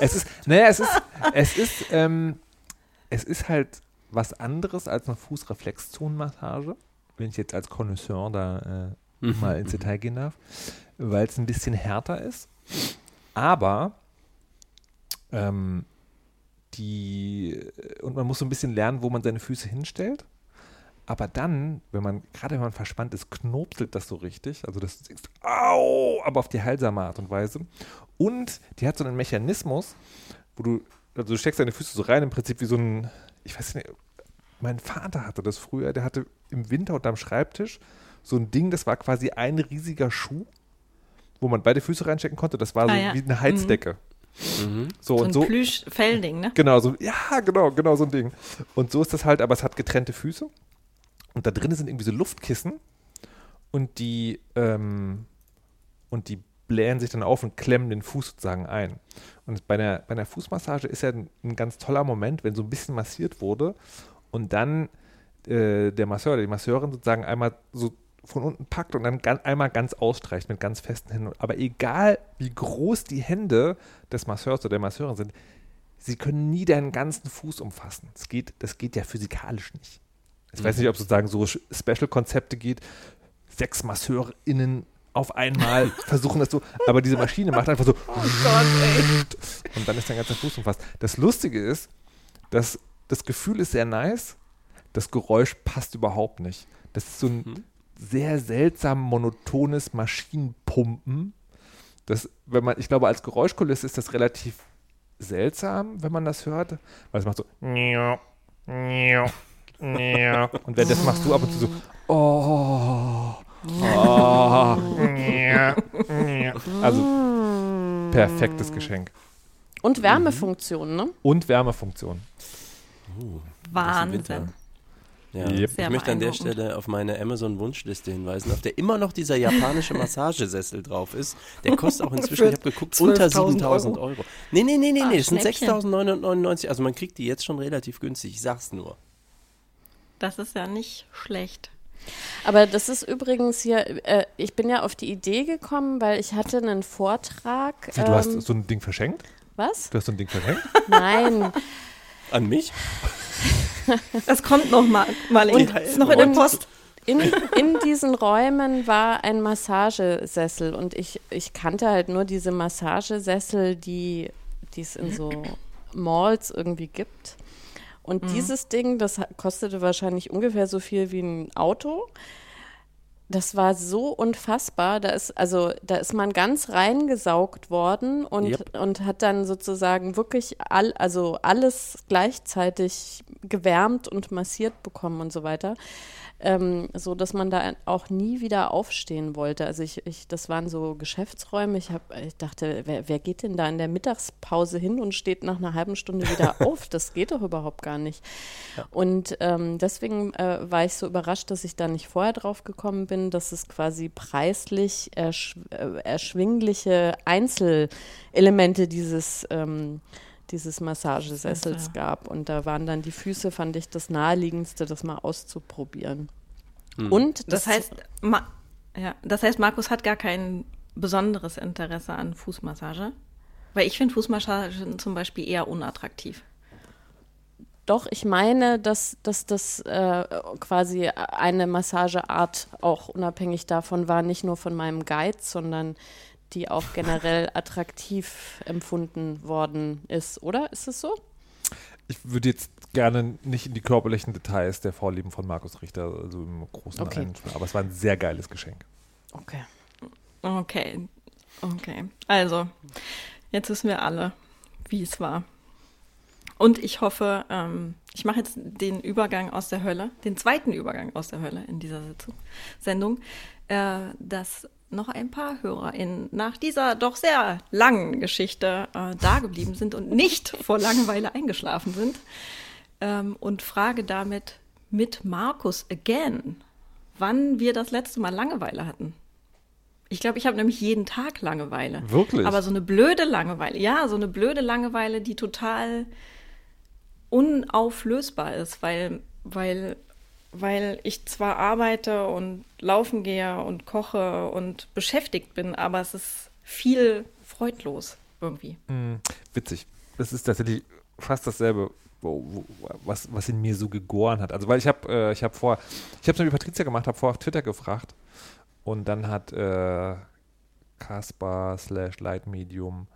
es ist, naja, es ist, es ist, ähm, es ist halt was anderes als eine Fußreflexzonenmassage, wenn ich jetzt als Connoisseur da äh, <laughs> mal ins Detail gehen darf, weil es ein bisschen härter ist. Aber ähm, die, und man muss so ein bisschen lernen, wo man seine Füße hinstellt. Aber dann, wenn man, gerade wenn man verspannt ist, knobselt das so richtig. Also das du, au, aber auf die heilsame Art und Weise. Und die hat so einen Mechanismus, wo du, also du steckst deine Füße so rein, im Prinzip wie so ein, ich weiß nicht, mein Vater hatte das früher, der hatte im Winter unterm Schreibtisch so ein Ding, das war quasi ein riesiger Schuh, wo man beide Füße reinstecken konnte. Das war so Ah, ja. wie eine Heizdecke. Mhm. So, So und ein so. Plüsch-Fellding, ne? Genau, so, ja, genau, genau so ein Ding. Und so ist das halt, aber es hat getrennte Füße. Und da drin sind irgendwie so Luftkissen und die, ähm, und die blähen sich dann auf und klemmen den Fuß sozusagen ein. Und bei einer, bei einer Fußmassage ist ja ein, ein ganz toller Moment, wenn so ein bisschen massiert wurde und dann äh, der Masseur oder die Masseurin sozusagen einmal so von unten packt und dann gan einmal ganz ausstreicht mit ganz festen Händen. Aber egal, wie groß die Hände des Masseurs oder der Masseurin sind, sie können nie deinen ganzen Fuß umfassen. Das geht, das geht ja physikalisch nicht. Ich weiß nicht, ob es sozusagen so Special-Konzepte geht. Sechs MasseurInnen auf einmal <laughs> versuchen das so, aber diese Maschine macht einfach so und dann ist dein ganzer Fuß umfasst. Das Lustige ist, dass das Gefühl ist sehr nice, das Geräusch passt überhaupt nicht. Das ist so ein sehr seltsam monotones Maschinenpumpen. Das, wenn man, ich glaube, als Geräuschkulisse ist das relativ seltsam, wenn man das hört, weil es macht so und währenddessen machst du ab und zu so oh, oh also perfektes Geschenk Und Wärmefunktion, ne? und Wärmefunktion. Uh, Wahnsinn. Ja. Yep. Ich möchte an der. Stelle auf meine Amazon-Wunschliste hinweisen, auf der immer noch dieser japanische <laughs> Massagesessel drauf ist. Der kostet auch <laughs> inzwischen, ich habe geguckt, unter 12.000 7000 Euro. Nee, nee, nee, nee, Ah, nee, das sind Schnäppchen. 6999. Also man kriegt die jetzt schon relativ günstig, ich sag's nur. Das ist ja nicht schlecht. Aber das ist übrigens hier, äh, ich bin ja auf die Idee gekommen, weil ich hatte einen Vortrag. Wie, du hast ähm, so ein Ding verschenkt? was? Du hast so ein Ding verschenkt? Nein. An mich? <laughs> <laughs> Das kommt noch mal, mal in, ist noch in der Post. In, in diesen Räumen war ein Massagesessel und ich, ich kannte halt nur diese Massagesessel, die es in so Malls irgendwie gibt. Und dieses Ding, das kostete wahrscheinlich ungefähr so viel wie ein Auto. Das war so unfassbar. Da ist, also, da ist man ganz reingesaugt worden und, Yep. und hat dann sozusagen wirklich all, also alles gleichzeitig gewärmt und massiert bekommen und so weiter. Ähm, so dass man da auch nie wieder aufstehen wollte. Also ich, ich das waren so Geschäftsräume. Ich, hab, ich dachte, wer, wer geht denn da in der Mittagspause hin und steht nach einer halben Stunde wieder <laughs> auf? Das geht doch überhaupt gar nicht. Und ähm, deswegen äh, war ich so überrascht, dass ich da nicht vorher drauf gekommen bin, dass es quasi preislich ersch äh, erschwingliche Einzelelemente dieses ähm, dieses Massagesessels Ja. gab. Und da waren dann die Füße, fand ich, das naheliegendste, das mal auszuprobieren. Hm. Und Das heißt, Ma ja, das heißt, Markus hat gar kein besonderes Interesse an Fußmassage. Weil ich finde Fußmassagen zum Beispiel eher unattraktiv. Doch, ich meine, dass, dass das äh, quasi eine Massageart auch unabhängig davon war, nicht nur von meinem Guide, sondern die auch generell <laughs> attraktiv empfunden worden ist, oder? Ist es so? Ich würde jetzt gerne nicht in die körperlichen Details der Vorlieben von Markus Richter, also im Großen Okay. einschwimmen, aber es war ein sehr geiles Geschenk. Okay. Okay. Okay. Also, jetzt wissen wir alle, wie es war. Und ich hoffe, ähm, ich mache jetzt den Übergang aus der Hölle, den zweiten Übergang aus der Hölle in dieser Sitzung, Sendung, äh, dass noch ein paar HörerInnen nach dieser doch sehr langen Geschichte äh, dageblieben sind und nicht <laughs> vor Langeweile eingeschlafen sind. Ähm, und frage damit mit Markus again, wann wir das letzte Mal Langeweile hatten. Ich glaube, ich habe nämlich jeden Tag Langeweile. Wirklich? Aber so eine blöde Langeweile, ja, so eine blöde Langeweile, die total unauflösbar ist, weil, weil, weil ich zwar arbeite und laufen gehe und koche und beschäftigt bin, aber es ist viel freudlos irgendwie. Mm, witzig. Das ist tatsächlich fast dasselbe, wo, wo, was, was in mir so gegoren hat. Also weil ich habe äh, ich habe vor, ich habe es mit Patricia gemacht, habe vorher auf Twitter gefragt und dann hat äh, Kaspar slash Lightmedium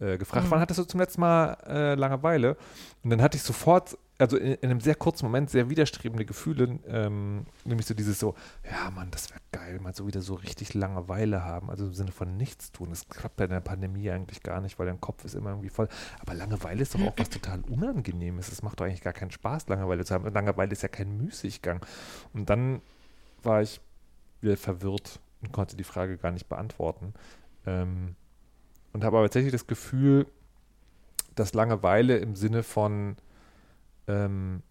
äh, gefragt, wann hattest du zum letzten Mal äh, Langeweile? Und dann hatte ich sofort, also in, in einem sehr kurzen Moment, sehr widerstrebende Gefühle, ähm, nämlich so dieses so, ja Mann, das wäre geil, mal so wieder so richtig Langeweile haben, also im Sinne von nichts tun. Das klappt bei der Pandemie eigentlich gar nicht, weil dein Kopf ist immer irgendwie voll. Aber Langeweile ist doch auch was <clears throat> total Unangenehmes. Es macht doch eigentlich gar keinen Spaß, Langeweile zu haben. Langeweile ist ja kein Müßiggang. Und dann war ich wieder verwirrt und konnte die Frage gar nicht beantworten. Ähm, und habe aber tatsächlich das Gefühl, dass Langeweile im Sinne von, ähm,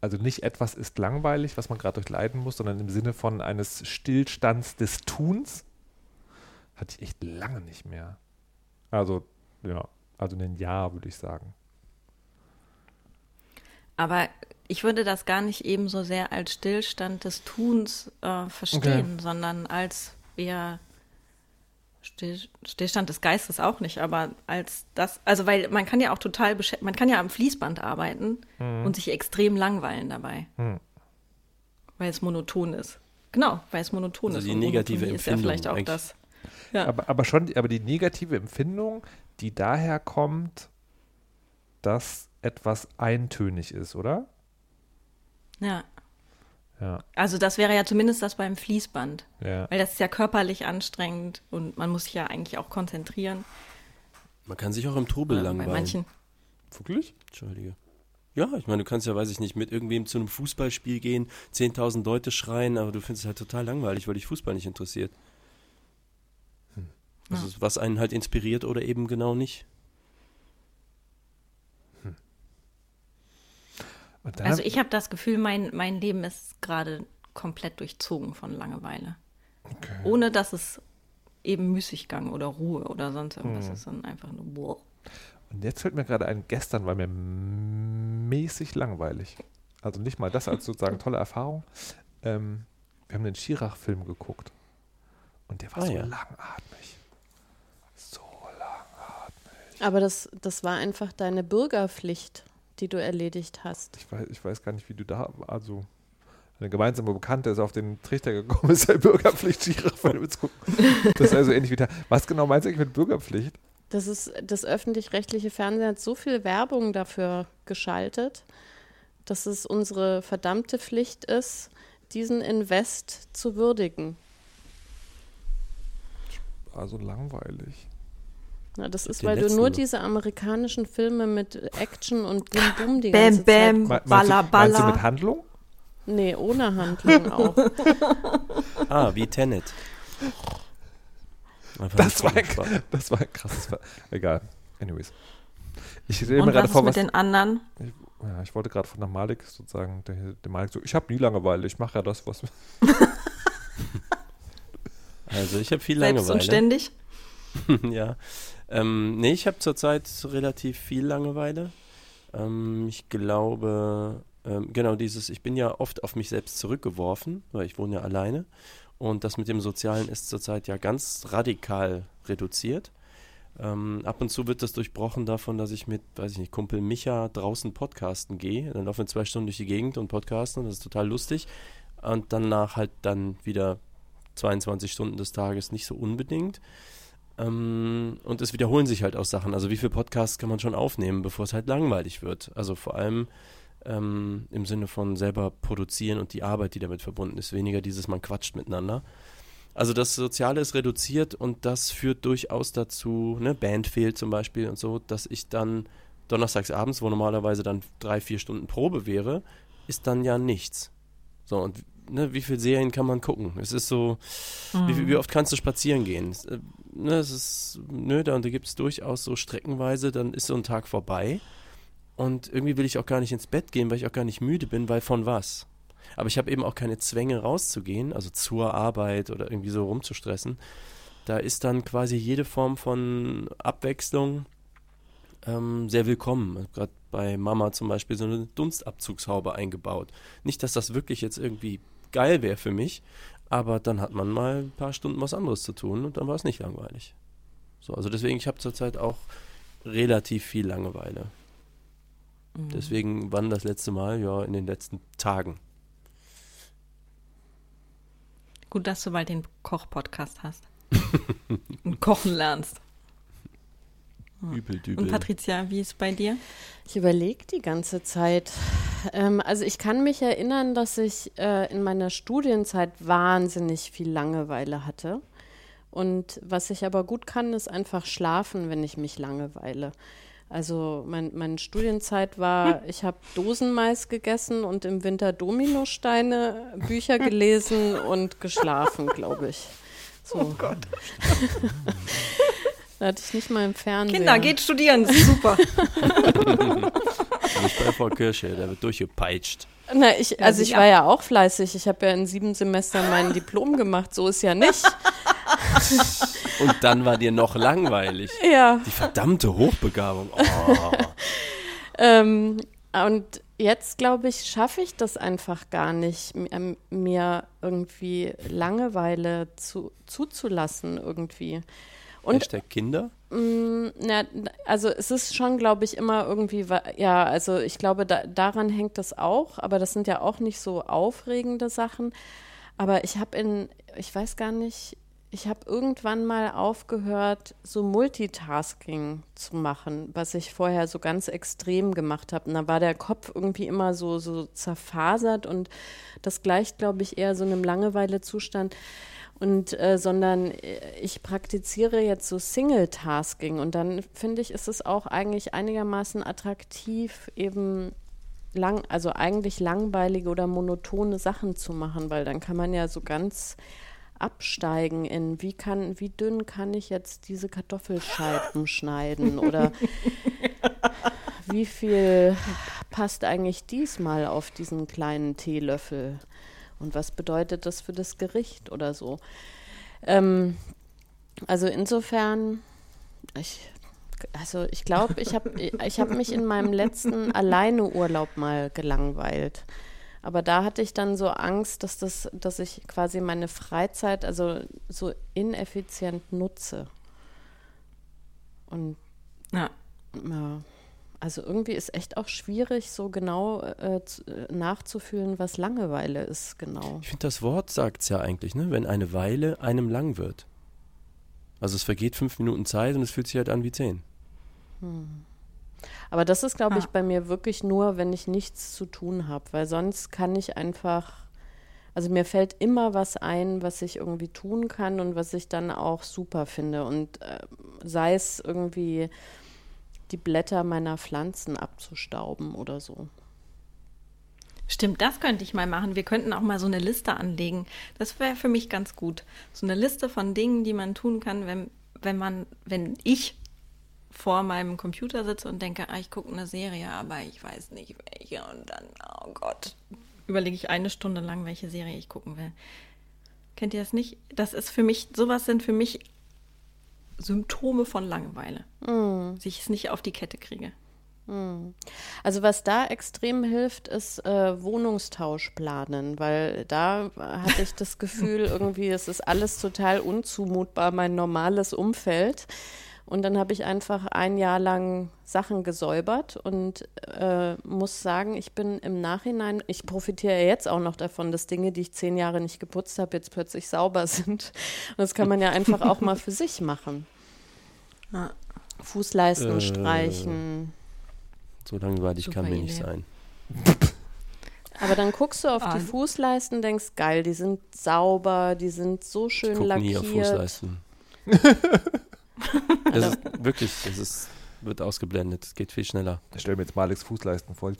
also nicht etwas ist langweilig, was man gerade durchleiden muss, sondern im Sinne von eines Stillstands des Tuns, hatte ich echt lange nicht mehr. Also, ja, also ein Jahr, würde ich sagen. Aber ich würde das gar nicht eben so sehr als Stillstand des Tuns äh, verstehen, sondern als eher Stillstand des Geistes auch nicht, aber als das, also weil man kann ja auch total, man kann ja am Fließband arbeiten und sich extrem langweilen dabei, Hm. weil es monoton ist. Genau, weil es monoton Also ist. die und negative Monotonie ist ja Empfindung vielleicht auch das. Ja. Aber, aber schon, aber die negative Empfindung, die daher kommt, dass etwas eintönig ist, oder? ja. Ja, Also das wäre ja zumindest das beim Fließband, ja. weil das ist ja körperlich anstrengend und man muss sich ja eigentlich auch konzentrieren. Man kann sich auch im Trubel Bei langweilen. manchen. Wirklich? Entschuldige. Ja, ich meine, du kannst ja, weiß ich nicht, mit irgendwem zu einem Fußballspiel gehen, 10.000 Leute schreien, aber du findest es halt total langweilig, weil dich Fußball nicht interessiert. Das ist, was einen halt inspiriert oder eben genau nicht. Und dann Also ich habe das Gefühl, mein, mein Leben ist gerade komplett durchzogen von Langeweile. Ohne dass es eben Müßiggang oder Ruhe oder sonst irgendwas ist, sondern einfach nur boah. Und jetzt fällt mir gerade ein, gestern war mir mäßig langweilig. Also nicht mal das als <laughs> sozusagen tolle Erfahrung. Ähm, wir haben den Schirach-Film geguckt. Und der war Ah, so ja. langatmig. So langatmig. Aber das, das war einfach deine Bürgerpflicht, die du erledigt hast. Ich weiß, ich weiß gar nicht, wie du da, also eine gemeinsame Bekannte ist auf den Trichter gekommen, <laughs> ist eine Bürgerpflicht. Das ist also ähnlich wie da. Was genau meinst du eigentlich mit Bürgerpflicht? Das ist das öffentlich-rechtliche Fernsehen hat so viel Werbung dafür geschaltet, dass es unsere verdammte Pflicht ist, diesen Invest zu würdigen. Also langweilig. Na, das ist, den weil du nur noch. diese amerikanischen Filme mit Action und Bum Bum die Bam, ganze bam. Zeit. Me- Balla, meinst, du, meinst du balla. mit Handlung? Nee, ohne Handlung auch. <laughs> Ah, wie Tenet. <laughs> Das war, ein, das war ein krasses Ver Egal. Anyways. Ich stelle mir Und was gerade vor, mit was. den anderen? Ich, ja, ich wollte gerade von der Malik sozusagen, der, der Malik so, ich habe nie Langeweile, ich mache ja das, was. <laughs> Also ich habe viel Selbst und Langeweile. ständig? ja. Ähm, nee, ich habe zurzeit relativ viel Langeweile. Ähm, ich glaube, ähm, genau dieses, ich bin ja oft auf mich selbst zurückgeworfen, weil ich wohne ja alleine. Und das mit dem Sozialen ist zurzeit ja ganz radikal reduziert. Ähm, ab und zu wird das durchbrochen davon, dass ich mit, weiß ich nicht, Kumpel Micha draußen podcasten gehe. Dann laufen wir zwei Stunden durch die Gegend und podcasten. Das ist total lustig. Und danach halt dann wieder 22 Stunden des Tages nicht so unbedingt. Ähm, und es wiederholen sich halt auch Sachen. Also wie viele Podcasts kann man schon aufnehmen, bevor es halt langweilig wird? Also vor allem ähm, im Sinne von selber produzieren und die Arbeit, die damit verbunden ist. Weniger dieses, man quatscht miteinander. Also das Soziale ist reduziert und das führt durchaus dazu, ne, Band fehlt zum Beispiel und so, dass ich dann donnerstags abends, wo normalerweise dann drei, vier Stunden Probe wäre, ist dann ja nichts. So, und ne, wie viele Serien kann man gucken? Es ist so, wie, viel- wie oft kannst du spazieren gehen? Es, äh, ne, es ist, nö, da, und da gibt es durchaus so streckenweise, dann ist so ein Tag vorbei. Und irgendwie will ich auch gar nicht ins Bett gehen, weil ich auch gar nicht müde bin, weil von was? Aber ich habe eben auch keine Zwänge rauszugehen, also zur Arbeit oder irgendwie so rumzustressen. Da ist dann quasi jede Form von Abwechslung ähm, sehr willkommen. Gerade bei Mama zum Beispiel so eine Dunstabzugshaube eingebaut. Nicht, dass das wirklich jetzt irgendwie geil wäre für mich, aber dann hat man mal ein paar Stunden was anderes zu tun und dann war es nicht langweilig. So, also deswegen, ich habe zurzeit auch relativ viel Langeweile. Deswegen, wann das letzte Mal? Ja, in den letzten Tagen. Gut, dass du bald den Koch-Podcast hast. <laughs> und kochen lernst. Übel, dübel. Und Patricia, wie ist es bei dir? Ich überlege die ganze Zeit. Ähm, also ich kann mich erinnern, dass ich äh, in meiner Studienzeit wahnsinnig viel Langeweile hatte. Und was ich aber gut kann, ist einfach schlafen, wenn ich mich langeweile. Also mein, meine Studienzeit war, <laughs> ich habe Dosenmais gegessen und im Winter Dominosteine, Bücher gelesen und geschlafen, glaube ich. So. Oh Gott. <laughs> da hatte ich nicht mal im Fernsehen. Kinder, geht studieren, das ist super. Nicht bei Frau Kirsche, der wird durchgepeitscht. Na, ich, also ich war ja auch fleißig. Ich habe ja in sieben Semestern mein <laughs> Diplom gemacht. So ist ja nicht. <laughs> Und dann war dir noch langweilig. ja. Die verdammte Hochbegabung. Oh. <laughs> Ähm, und jetzt, glaube ich, schaffe ich das einfach gar nicht, m- mir irgendwie Langeweile zu, zuzulassen irgendwie. Und Hashtag Kinder. Mm, Na, also es ist schon, glaube ich, immer irgendwie, ja, also ich glaube, da, daran hängt das auch, aber das sind ja auch nicht so aufregende Sachen. Aber ich habe in, ich weiß gar nicht, ich habe irgendwann mal aufgehört, so Multitasking zu machen, was ich vorher so ganz extrem gemacht habe. Und da war der Kopf irgendwie immer so, so zerfasert und das gleicht, glaube ich, eher so einem Langeweilezustand. Und äh, sondern äh, ich praktiziere jetzt so Single-Tasking und dann finde ich, ist es auch eigentlich einigermaßen attraktiv, eben lang, also eigentlich langweilige oder monotone Sachen zu machen, weil dann kann man ja so ganz absteigen in wie kann, wie dünn kann ich jetzt diese Kartoffelscheiben <laughs> schneiden oder wie viel passt eigentlich diesmal auf diesen kleinen Teelöffel? Und was bedeutet das für das Gericht oder so? Ähm, also insofern, ich, also ich glaube, ich habe ich hab mich in meinem letzten Alleine-Urlaub mal gelangweilt. Aber da hatte ich dann so Angst, dass das, dass ich quasi meine Freizeit also so ineffizient nutze. Und ja. ja. Also irgendwie ist echt auch schwierig, so genau äh, äh, nachzufühlen, was Langeweile ist, genau. Ich finde, das Wort sagt es ja eigentlich, ne? wenn eine Weile einem lang wird. Also es vergeht fünf Minuten Zeit und es fühlt sich halt an wie zehn. Hm. Aber das ist, glaube ich, bei mir wirklich nur, wenn ich nichts zu tun habe, weil sonst kann ich einfach, also mir fällt immer was ein, was ich irgendwie tun kann und was ich dann auch super finde. Und äh, sei es irgendwie die Blätter meiner Pflanzen abzustauben oder so. Stimmt, das könnte ich mal machen. Wir könnten auch mal so eine Liste anlegen. Das wäre für mich ganz gut. So eine Liste von Dingen, die man tun kann, wenn, wenn man, wenn ich vor meinem Computer sitze und denke, ah, ich gucke eine Serie, aber ich weiß nicht welche. Und dann, oh Gott, überlege ich eine Stunde lang, welche Serie ich gucken will. Kennt ihr das nicht? Das ist für mich, sowas sind für mich Symptome von Langeweile. Mm. Dass ich es nicht auf die Kette kriege. Mm. Also was da extrem hilft, ist äh, Wohnungstausch planen, weil da hatte ich das <laughs> Gefühl, irgendwie es ist alles total unzumutbar, mein normales Umfeld. Und dann habe ich einfach ein Jahr lang Sachen gesäubert und äh, muss sagen, ich bin im Nachhinein, ich profitiere jetzt auch noch davon, dass Dinge, die ich zehn Jahre nicht geputzt habe, jetzt plötzlich sauber <laughs> sind. Und das kann man ja einfach auch mal für sich machen. Ja. Fußleisten äh, streichen. So langweilig Super kann mir nicht sein. <laughs> Aber dann guckst du auf ah. die Fußleisten, denkst, geil, die sind sauber, die sind so schön ich lackiert. Nie auf Fußleisten. <laughs> Das ist wirklich, das ist, wird ausgeblendet. Es geht viel schneller. Da stell mir jetzt mal Alex Fußleisten vor.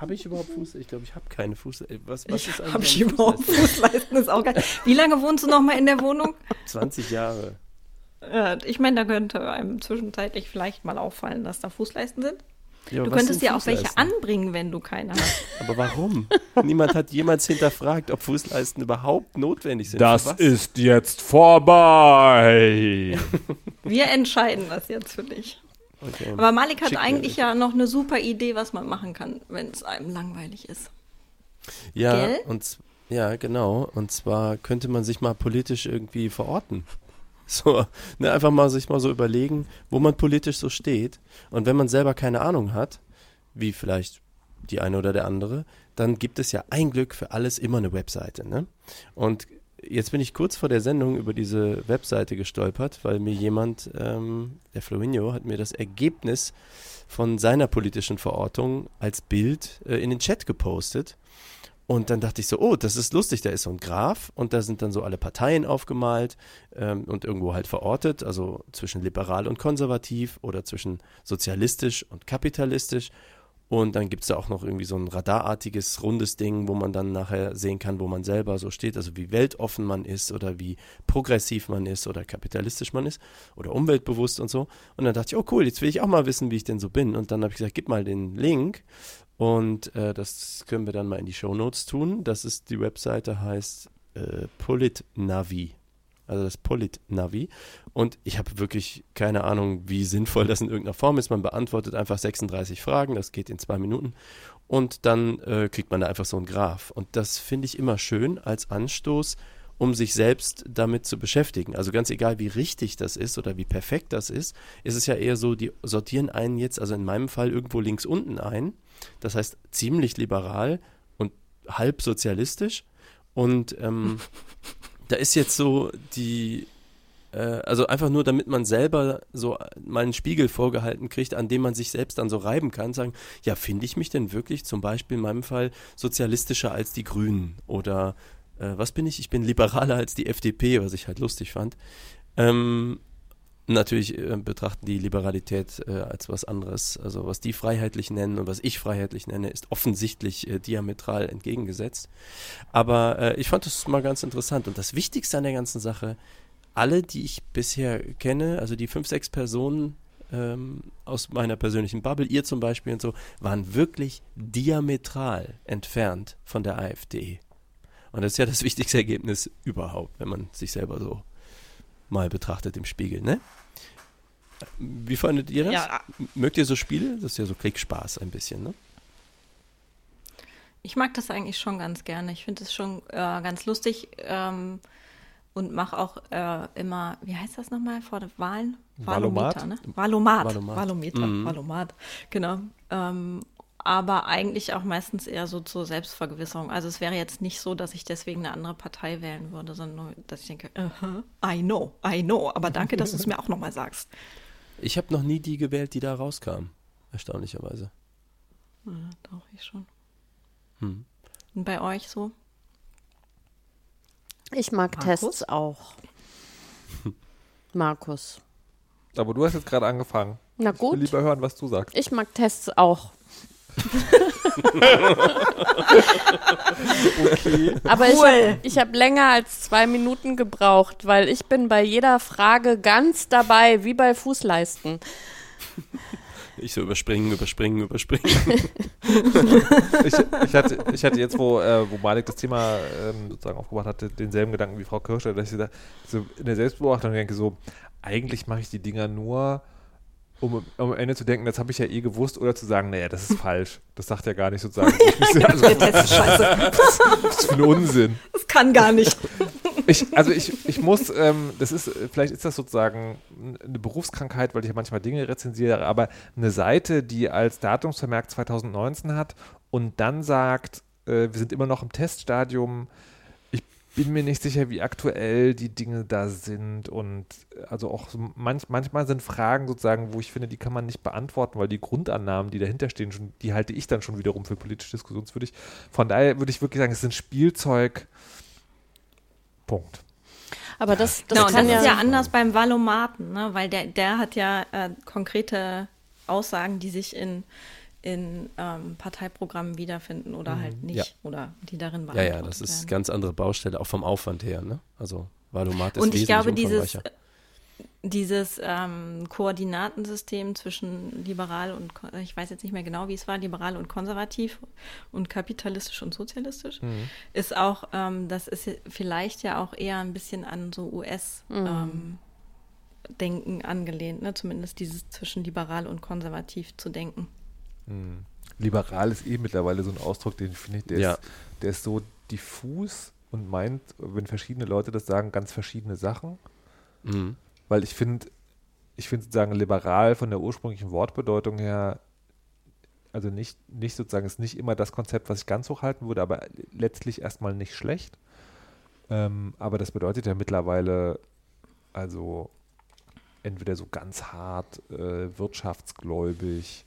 Habe ich überhaupt Fußleisten? Ich glaube, ich habe keine Fußleisten. Was, was ist Habe ich überhaupt Fußleisten? Ist auch geil. Wie lange wohnst du noch mal in der Wohnung? 20 Jahre. Ja, ich meine, da könnte einem zwischenzeitlich vielleicht mal auffallen, dass da Fußleisten sind. Ja, du könntest ja auch welche anbringen, wenn du keine hast. <laughs> Aber warum? Niemand hat jemals hinterfragt, ob Fußleisten überhaupt notwendig sind. Das ist jetzt vorbei. <laughs> Wir entscheiden das jetzt für dich. Okay. Aber Malik hat Schick eigentlich ja noch eine super Idee, was man machen kann, wenn es einem langweilig ist. Ja, Gell? und ja, genau. Und zwar könnte man sich mal politisch irgendwie verorten. So, ne, einfach mal sich mal so überlegen, wo man politisch so steht. Und wenn man selber keine Ahnung hat, wie vielleicht die eine oder der andere, dann gibt es ja ein Glück für alles immer eine Webseite. Ne? Und jetzt bin ich kurz vor der Sendung über diese Webseite gestolpert, weil mir jemand, ähm, der Florinho, hat mir das Ergebnis von seiner politischen Verortung als Bild äh, in den Chat gepostet. Und dann dachte ich so, oh, das ist lustig, da ist so ein Graph und da sind dann so alle Parteien aufgemalt ähm, und irgendwo halt verortet, also zwischen liberal und konservativ oder zwischen sozialistisch und kapitalistisch. Und dann gibt es da auch noch irgendwie so ein radarartiges, rundes Ding, wo man dann nachher sehen kann, wo man selber so steht, also wie weltoffen man ist oder wie progressiv man ist oder kapitalistisch man ist oder umweltbewusst und so. Und dann dachte ich, oh cool, jetzt will ich auch mal wissen, wie ich denn so bin. Und dann habe ich gesagt, gib mal den Link. Und äh, das können wir dann mal in die Show Notes tun. Das ist die Webseite heißt äh, Politnavi. Also das Politnavi. Und ich habe wirklich keine Ahnung, wie sinnvoll das in irgendeiner Form ist. Man beantwortet einfach 36 Fragen, das geht in zwei Minuten. Und dann äh, kriegt man da einfach so einen Graph. Und das finde ich immer schön als Anstoß, um sich selbst damit zu beschäftigen. Also ganz egal, wie richtig das ist oder wie perfekt das ist, ist es ja eher so, die sortieren einen jetzt, also in meinem Fall irgendwo links unten ein das heißt ziemlich liberal und halb sozialistisch. Und ähm, <laughs> da ist jetzt so die, äh, also einfach nur, damit man selber so mal einen Spiegel vorgehalten kriegt, an dem man sich selbst dann so reiben kann, sagen, ja, finde ich mich denn wirklich zum Beispiel in meinem Fall sozialistischer als die Grünen? Oder äh, was bin ich? Ich bin liberaler als die FDP, was ich halt lustig fand. Ähm, natürlich äh, betrachten die Liberalität äh, als was anderes. Also was die freiheitlich nennen und was ich freiheitlich nenne, ist offensichtlich äh, diametral entgegengesetzt. Aber äh, ich fand das mal ganz interessant. Und das Wichtigste an der ganzen Sache, alle, die ich bisher kenne, also die fünf, sechs Personen, ähm, aus meiner persönlichen Bubble, ihr zum Beispiel und so, waren wirklich diametral entfernt von der AfD. Und das ist ja das wichtigste Ergebnis überhaupt, wenn man sich selber so mal betrachtet im Spiegel, ne? Wie fandet ihr das? Ja. Mögt ihr so Spiele? Das ist ja so Kriegsspaß ein bisschen, ne? Ich mag das eigentlich schon ganz gerne. Ich finde es schon äh, ganz lustig ähm, und mache auch äh, immer, wie heißt das nochmal vor den Wahlen? Valomat? Valometer, ne? Valomat. Valomat. Valometer, Mhm. Valomat, genau. Ähm, aber eigentlich auch meistens eher so zur Selbstvergewisserung. Also es wäre jetzt nicht so, dass ich deswegen eine andere Partei wählen würde, sondern nur, dass ich denke, uh I know, I know. Aber danke, dass du es mir auch nochmal sagst. Ich habe noch nie die gewählt, die da rauskam. Erstaunlicherweise. Ja, doch, ich schon. Hm. Und bei euch so? Ich mag Markus? Tests auch. Markus. Aber du hast jetzt gerade angefangen. Na Ich will gut. lieber hören, was du sagst. Ich mag Tests auch. Aber ich habe ich hab länger als zwei Minuten gebraucht, weil ich bin bei jeder Frage ganz dabei, wie bei Fußleisten. Ich so überspringen, überspringen, überspringen. <laughs> ich, ich, hatte, ich hatte jetzt, wo, äh, wo Malik das Thema ähm, sozusagen aufgebracht hatte, denselben Gedanken wie Frau Kirscher, dass ich da, so in der Selbstbeobachtung denke, so, eigentlich mache ich die Dinger nur, um, um am Ende zu denken, das habe ich ja eh gewusst, oder zu sagen, naja, das ist falsch. Das sagt ja gar nicht sozusagen. also, <laughs> Das ist scheiße. was für ein Unsinn. Das kann gar nicht. Ich, also ich, ich muss, ähm, das ist, vielleicht ist das sozusagen eine Berufskrankheit, weil ich ja manchmal Dinge rezensiere, aber eine Seite, die als Datumsvermerk 2019 hat und dann sagt, äh, wir sind immer noch im Teststadium, bin mir nicht sicher, wie aktuell die Dinge da sind und also auch so manch, manchmal sind Fragen sozusagen, wo ich finde, die kann man nicht beantworten, weil die Grundannahmen, die dahinter stehen, schon, die halte ich dann schon wiederum für politisch diskussionswürdig. Von daher würde ich wirklich sagen, es ist ein Spielzeug. Punkt. Aber das, das Genau, das ja, ist ja anders beim Valomaten, ne? weil der, der hat ja äh, konkrete Aussagen, die sich in, in ähm, Parteiprogrammen wiederfinden oder halt nicht Ja. oder die darin Ja, beantwortet ja, das ist werden. ganz andere Baustelle, auch vom Aufwand her, ne? Also Valomat ist Und ich glaube, dieses, dieses ähm, Koordinatensystem zwischen liberal und, ich weiß jetzt nicht mehr genau, wie es war, liberal und konservativ und kapitalistisch und sozialistisch, Mhm. ist auch, ähm, das ist vielleicht ja auch eher ein bisschen an so US-Denken angelehnt, ne? zumindest dieses zwischen liberal und konservativ zu denken. Liberal ist eh mittlerweile so ein Ausdruck, den finde ich, der, Ja. ist, der ist so diffus und meint, wenn verschiedene Leute das sagen, ganz verschiedene Sachen. Mhm. Weil ich finde, ich finde sozusagen liberal von der ursprünglichen Wortbedeutung her, also nicht, nicht sozusagen, ist nicht immer das Konzept, was ich ganz hochhalten würde, aber letztlich erstmal nicht schlecht. Ähm, aber das bedeutet ja mittlerweile, also entweder so ganz hart äh, wirtschaftsgläubig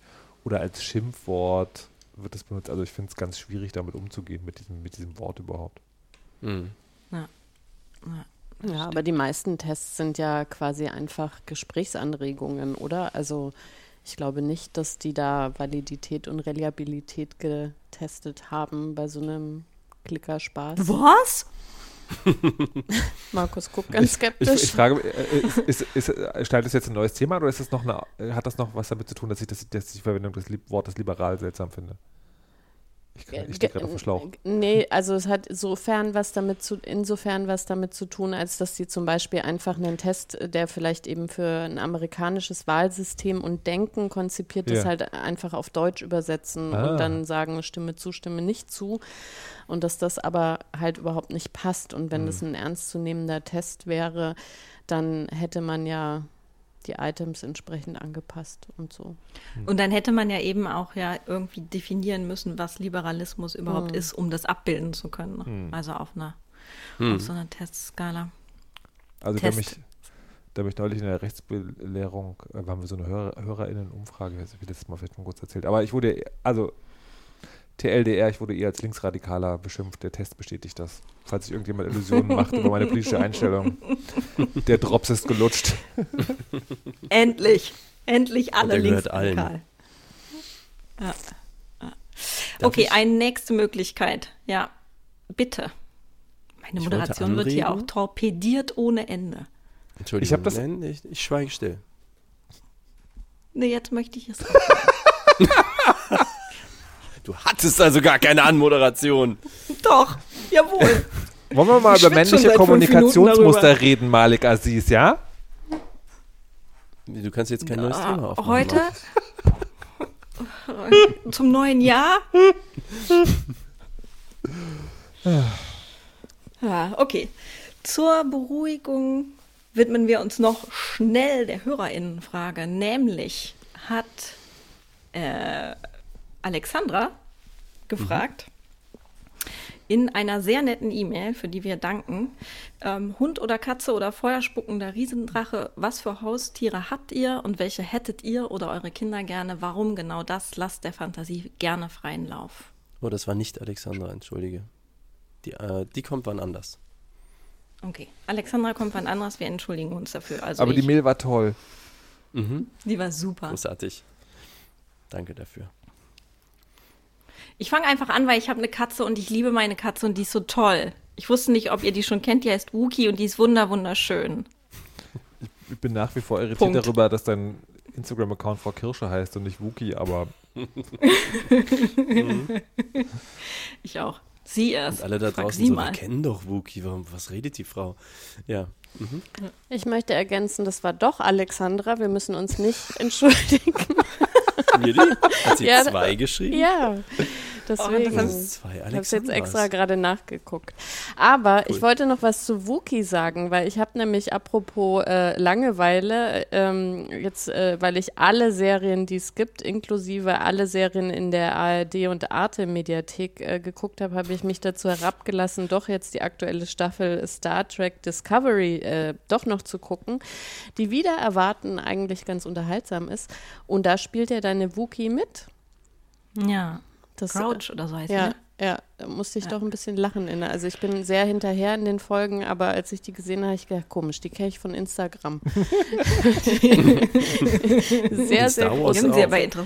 oder als Schimpfwort wird es benutzt. Also ich finde es ganz schwierig, damit umzugehen, mit diesem, mit diesem Wort überhaupt. Mhm. ja, aber die meisten Tests sind ja quasi einfach Gesprächsanregungen, oder? Also ich glaube nicht, dass die da Validität und Reliabilität getestet haben bei so einem Klickerspaß. Was? <laughs> Markus guckt ganz Ich, skeptisch. ich frage, äh, ist, ist, ist, schneidet das jetzt ein neues Thema oder ist das noch eine, hat das noch was damit zu tun, dass ich das, dass ich die Verwendung des Lieb- Wortes liberal seltsam finde? Ich, ich stehe gerade auf dem Schlauch. Nee, also es hat sofern was damit zu, insofern was damit zu tun, als dass sie zum Beispiel einfach einen Test, äh, der vielleicht eben für ein amerikanisches Wahlsystem und Denken konzipiert ist, Ja. halt einfach auf Deutsch übersetzen Ah. und dann sagen, Stimme zu, Stimme nicht zu. Und dass das aber halt überhaupt nicht passt. Und wenn das ein ernstzunehmender Test wäre, dann hätte man ja die Items entsprechend angepasst und so. Und dann hätte man ja eben auch ja irgendwie definieren müssen, was Liberalismus überhaupt ist, um das abbilden zu können. Ne? Also auf einer auf so einer Testskala. Also da Test. mich, da mich neulich in der Rechtsbelehrung, äh, haben wir so eine Hörer, HörerInnen-Umfrage, ich weiß nicht, wie das mal vielleicht mal kurz erzählt, aber ich wurde, also TLDR, ich wurde eher als Linksradikaler beschimpft, der Test bestätigt das. Falls sich irgendjemand Illusionen macht über meine politische Einstellung, <laughs> der Drops ist gelutscht. <laughs> Endlich, endlich alle linksradikal. Ja. Darf Okay, ich- eine nächste Möglichkeit. Ja, bitte. Meine Ich Moderation wird hier auch torpediert ohne Ende. Entschuldigung, Ich hab das- nein, ich, ich schweige still. Nee, jetzt möchte ich es. <laughs> Du hattest also gar keine Anmoderation. <laughs> Doch, jawohl. <laughs> Wollen wir mal Ich über männliche Kommunikationsmuster reden, Malik Aziz, ja? Du kannst jetzt kein neues Thema aufmachen. Heute <laughs> zum neuen Jahr. Ja, okay. Zur Beruhigung widmen wir uns noch schnell der Hörerinnenfrage. Nämlich hat äh, Alexandra gefragt in einer sehr netten E-Mail, für die wir danken, ähm, Hund oder Katze oder feuerspuckender Riesendrache, was für Haustiere habt ihr und welche hättet ihr oder eure Kinder gerne? Warum genau das? Lasst der Fantasie gerne freien Lauf. Oh, das war nicht Alexandra, entschuldige. Die, äh, die kommt wann anders. Okay, Alexandra kommt wann anderes, wir entschuldigen uns dafür. Also Aber ich, die Mail war toll. Mhm. die war super. Großartig. Danke dafür. Ich fange einfach an, weil ich habe eine Katze und ich liebe meine Katze und die ist so toll. Ich wusste nicht, ob ihr die schon kennt, die heißt Wookie und die ist wunder wunderschön. Ich bin nach wie vor irritiert Punkt. darüber, dass dein Instagram-Account Frau Kirsche heißt und nicht Wookie, aber <laughs> Ich auch. Sie erst. Und alle da Frag draußen sie so, mal. wir kennen doch Wookie, warum, was redet die Frau? Ja. Mhm. Ich möchte ergänzen, das war doch Alexandra. Wir müssen uns nicht entschuldigen. <laughs> Really? Hat sie Ja, zwei geschrieben? ja, deswegen. Das ist zwei Ich habe es jetzt extra gerade nachgeguckt. Aber ich wollte noch was zu Wookie sagen, weil ich habe nämlich apropos äh, Langeweile, ähm, jetzt, äh, weil ich alle Serien, die es gibt, inklusive alle Serien in der ARD und Arte-Mediathek äh, geguckt habe, habe ich mich dazu herabgelassen, doch jetzt die aktuelle Staffel Star Trek Discovery äh, doch noch zu gucken, die wieder erwarten eigentlich ganz unterhaltsam ist. Und da spielt ja deine Wookie mit. Ja. Das, Crouch oder so heißt ja, die. ne? ja, da musste ich doch ein bisschen lachen. In, also ich bin sehr hinterher in den Folgen, aber als ich die gesehen habe, habe ich gedacht, komisch, die kenne ich von Instagram. <laughs> sehr, sehr Star groß. Aber inter-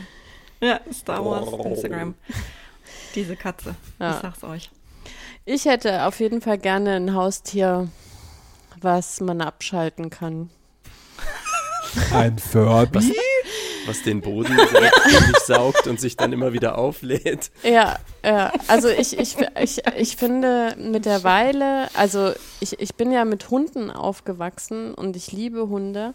Ja, Star Wars, Oh. Instagram. Diese Katze. Ja. Ich sag's euch. Ich hätte auf jeden Fall gerne ein Haustier, was man abschalten kann. ein Furby? Was den Boden selbstständig saugt und sich dann immer wieder auflädt. Ja, ja. also ich, ich, ich, ich finde mittlerweile, also ich, ich bin ja mit Hunden aufgewachsen und ich liebe Hunde.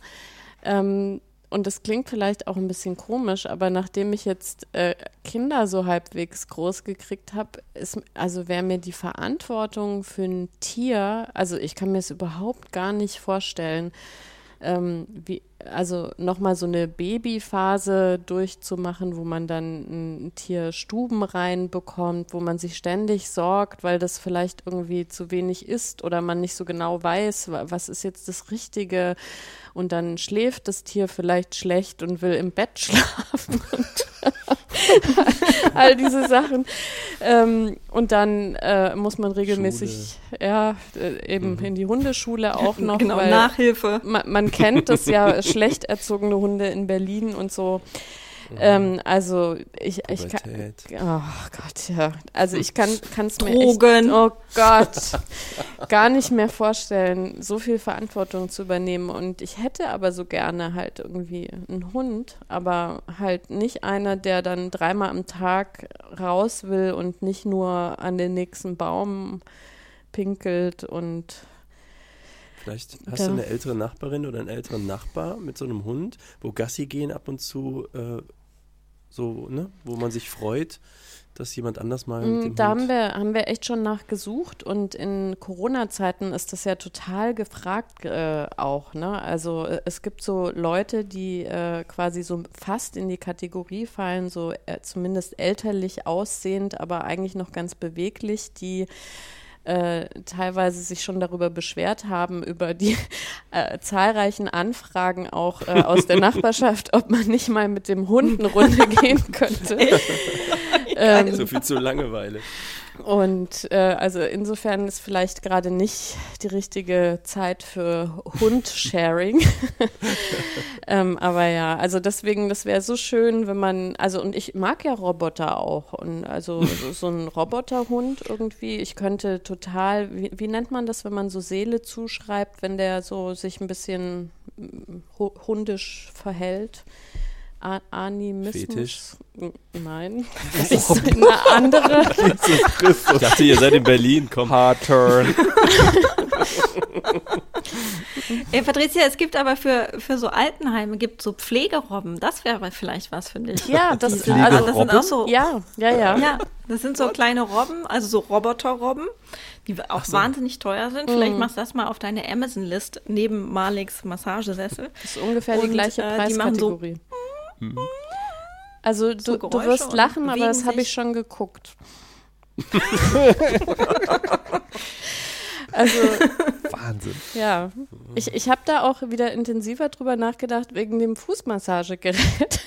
Ähm, und das klingt vielleicht auch ein bisschen komisch, aber nachdem ich jetzt äh, Kinder so halbwegs groß gekriegt habe, ist also wäre mir die Verantwortung für ein Tier, also ich kann mir es überhaupt gar nicht vorstellen, ähm, wie, also nochmal so eine Babyphase durchzumachen, wo man dann ein Tier Stuben reinbekommt, wo man sich ständig sorgt, weil das vielleicht irgendwie zu wenig ist oder man nicht so genau weiß, wa- was ist jetzt das Richtige. Und dann schläft das Tier vielleicht schlecht und will im Bett <laughs> schlafen und <laughs> all diese Sachen. Ähm, und dann äh, muss man regelmäßig, ja, äh, eben in die Hundeschule auch <laughs> noch. genau, Nachhilfe. man, man kennt das ja, schlecht <laughs> erzogene Hunde in Berlin und so. Ähm, also ich, ich kann, oh Gott, ja. Also ich kann es mir Drogen. echt, oh Gott, gar nicht mehr vorstellen, so viel Verantwortung zu übernehmen. Und ich hätte aber so gerne halt irgendwie einen Hund, aber halt nicht einer, der dann dreimal am Tag raus will und nicht nur an den nächsten Baum pinkelt und Vielleicht hast Ja. du eine ältere Nachbarin oder einen älteren Nachbar mit so einem Hund, wo Gassi gehen ab und zu äh, so, ne, wo man sich freut, dass jemand anders mal mit Mm, dem Da Hund haben wir, haben wir echt schon nachgesucht und in Corona-Zeiten ist das ja total gefragt äh, auch. Ne? Also äh, es gibt so Leute, die äh, quasi so fast in die Kategorie fallen, so äh, zumindest elterlich aussehend, aber eigentlich noch ganz beweglich, die äh, teilweise sich schon darüber beschwert haben, über die <laughs> äh, zahlreichen Anfragen auch äh, aus der <laughs> Nachbarschaft, ob man nicht mal mit dem Hund eine Runde <laughs> gehen könnte. ähm, so viel zur Langeweile. Und äh, also insofern ist vielleicht gerade nicht die richtige Zeit für Hund-Sharing. <laughs> ähm, aber ja, also deswegen, das wäre so schön, wenn man, also und ich mag ja Roboter auch. Und also so, so ein Roboterhund irgendwie, ich könnte total, wie, wie nennt man das, wenn man so Seele zuschreibt, wenn der so sich ein bisschen hu- hundisch verhält? A Animismus. Fetisch? Nein. <laughs> Das ist eine <laughs> andere. Jesus Christus. Ich dachte, ihr seid in Berlin, komm. Hard Turn. <laughs> Ey, Patricia, es gibt aber für, für so Altenheime gibt so Pflegerobben. Das wäre vielleicht was für dich. Ja, das, Die- also, das sind auch so. ja, ja, ja. Ja, das sind so kleine Robben, also so Roboterrobben, die auch wahnsinnig teuer sind. Vielleicht Mhm. machst du das mal auf deine Amazon-List neben Maliks Massagesessel. Das ist ungefähr die Und, gleiche äh, die machen so- Preiskategorie. Also So du, du Geräusche wirst lachen, aber das habe ich schon geguckt. <laughs> <laughs> also <laughs> Wahnsinn. ja, ich, ich habe da auch wieder intensiver drüber nachgedacht wegen dem Fußmassagegerät.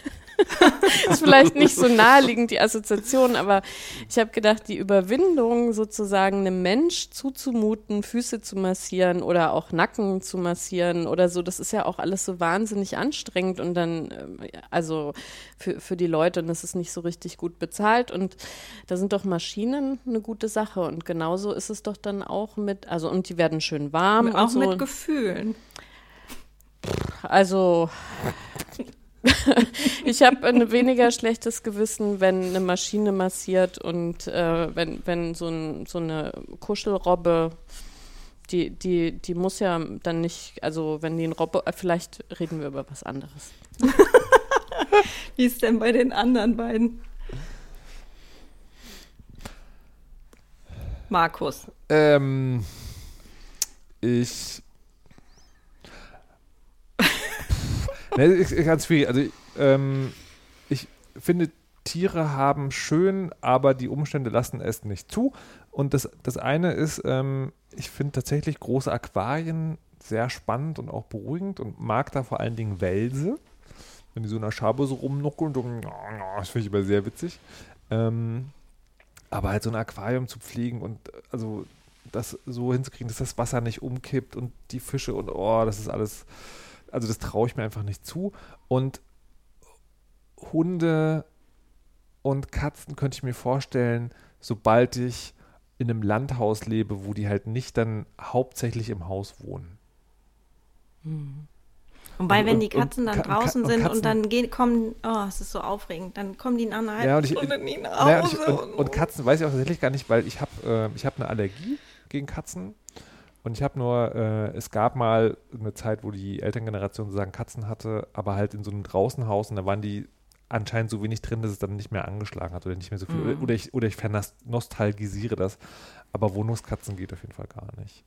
<laughs> ist vielleicht nicht so naheliegend die Assoziation, aber ich habe gedacht, die Überwindung sozusagen einem Mensch zuzumuten, Füße zu massieren oder auch Nacken zu massieren oder so, das ist ja auch alles so wahnsinnig anstrengend und dann, ähm, also für, für die Leute und es ist nicht so richtig gut bezahlt und da sind doch Maschinen eine gute Sache und genauso ist es doch dann auch mit, also und die werden schön warm auch und so. mit Gefühlen. Also, <laughs> ich habe ein weniger schlechtes Gewissen, wenn eine Maschine massiert und äh, wenn, wenn so, ein, so eine Kuschelrobbe, die, die, die muss ja dann nicht, also wenn die ein Robbe, äh, vielleicht reden wir über was anderes. <laughs> <laughs> Wie ist denn bei den anderen beiden? Markus. Ähm, ich. ne, ganz schwierig. Also, ähm, ich finde, Tiere haben schön, aber die Umstände lassen es nicht zu. Und das, das eine ist, ähm, ich finde tatsächlich große Aquarien sehr spannend und auch beruhigend und mag da vor allen Dingen Welse. Wenn die so in der Schabe so rumnuckeln, das finde ich immer sehr witzig. Ähm, aber halt so ein Aquarium zu pflegen und äh, also das so hinzukriegen, dass das Wasser nicht umkippt und die Fische und oh, das ist alles, also das traue ich mir einfach nicht zu. Und Hunde und Katzen könnte ich mir vorstellen, sobald ich in einem Landhaus lebe, wo die halt nicht dann hauptsächlich im Haus wohnen. Wobei, Und- wenn und- die Katzen und dann Ka- und draußen Ka- und sind Katzen- und dann gehen, kommen, oh, es ist so aufregend, dann kommen die in halben Ja, und ich, Stunde nie nach naja, und, Hause. ich, und, und Katzen weiß ich auch tatsächlich gar nicht, weil ich habe äh, ich hab eine Allergie gegen Katzen. Und ich habe nur, äh, es gab mal eine Zeit, wo die Elterngeneration sozusagen Katzen hatte, aber halt in so einem Draußenhaus und da waren die anscheinend so wenig drin, dass es dann nicht mehr angeschlagen hat oder nicht mehr so viel. Mhm. Oder, oder ich, oder ich vernostalgisiere das. Aber Wohnungskatzen geht auf jeden Fall gar nicht.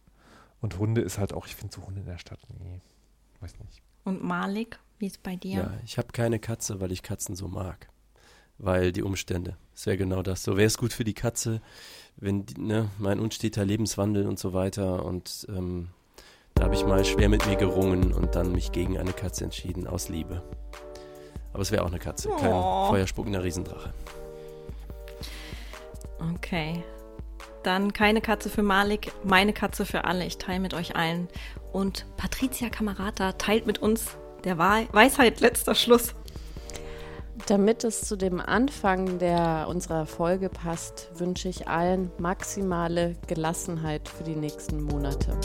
Und Hunde ist halt auch, ich finde so Hunde in der Stadt, nee, weiß nicht. Und Malik, wie ist bei dir? Ja, ich habe keine Katze, weil ich Katzen so mag. Weil die Umstände. Es wäre genau das. So wäre es gut für die Katze, wenn die, ne, mein unsteter Lebenswandel und so weiter. Und ähm, da habe ich mal schwer mit mir gerungen und dann mich gegen eine Katze entschieden, aus Liebe. Aber es wäre auch eine Katze, kein Oh. feuerspuckender Riesendrache. Okay. Dann keine Katze für Malik, meine Katze für alle. Ich teile mit euch allen. Und Patricia Camerata teilt mit uns der Weisheit letzter Schluss. Damit es zu dem Anfang der unserer Folge passt, wünsche ich allen maximale Gelassenheit für die nächsten Monate.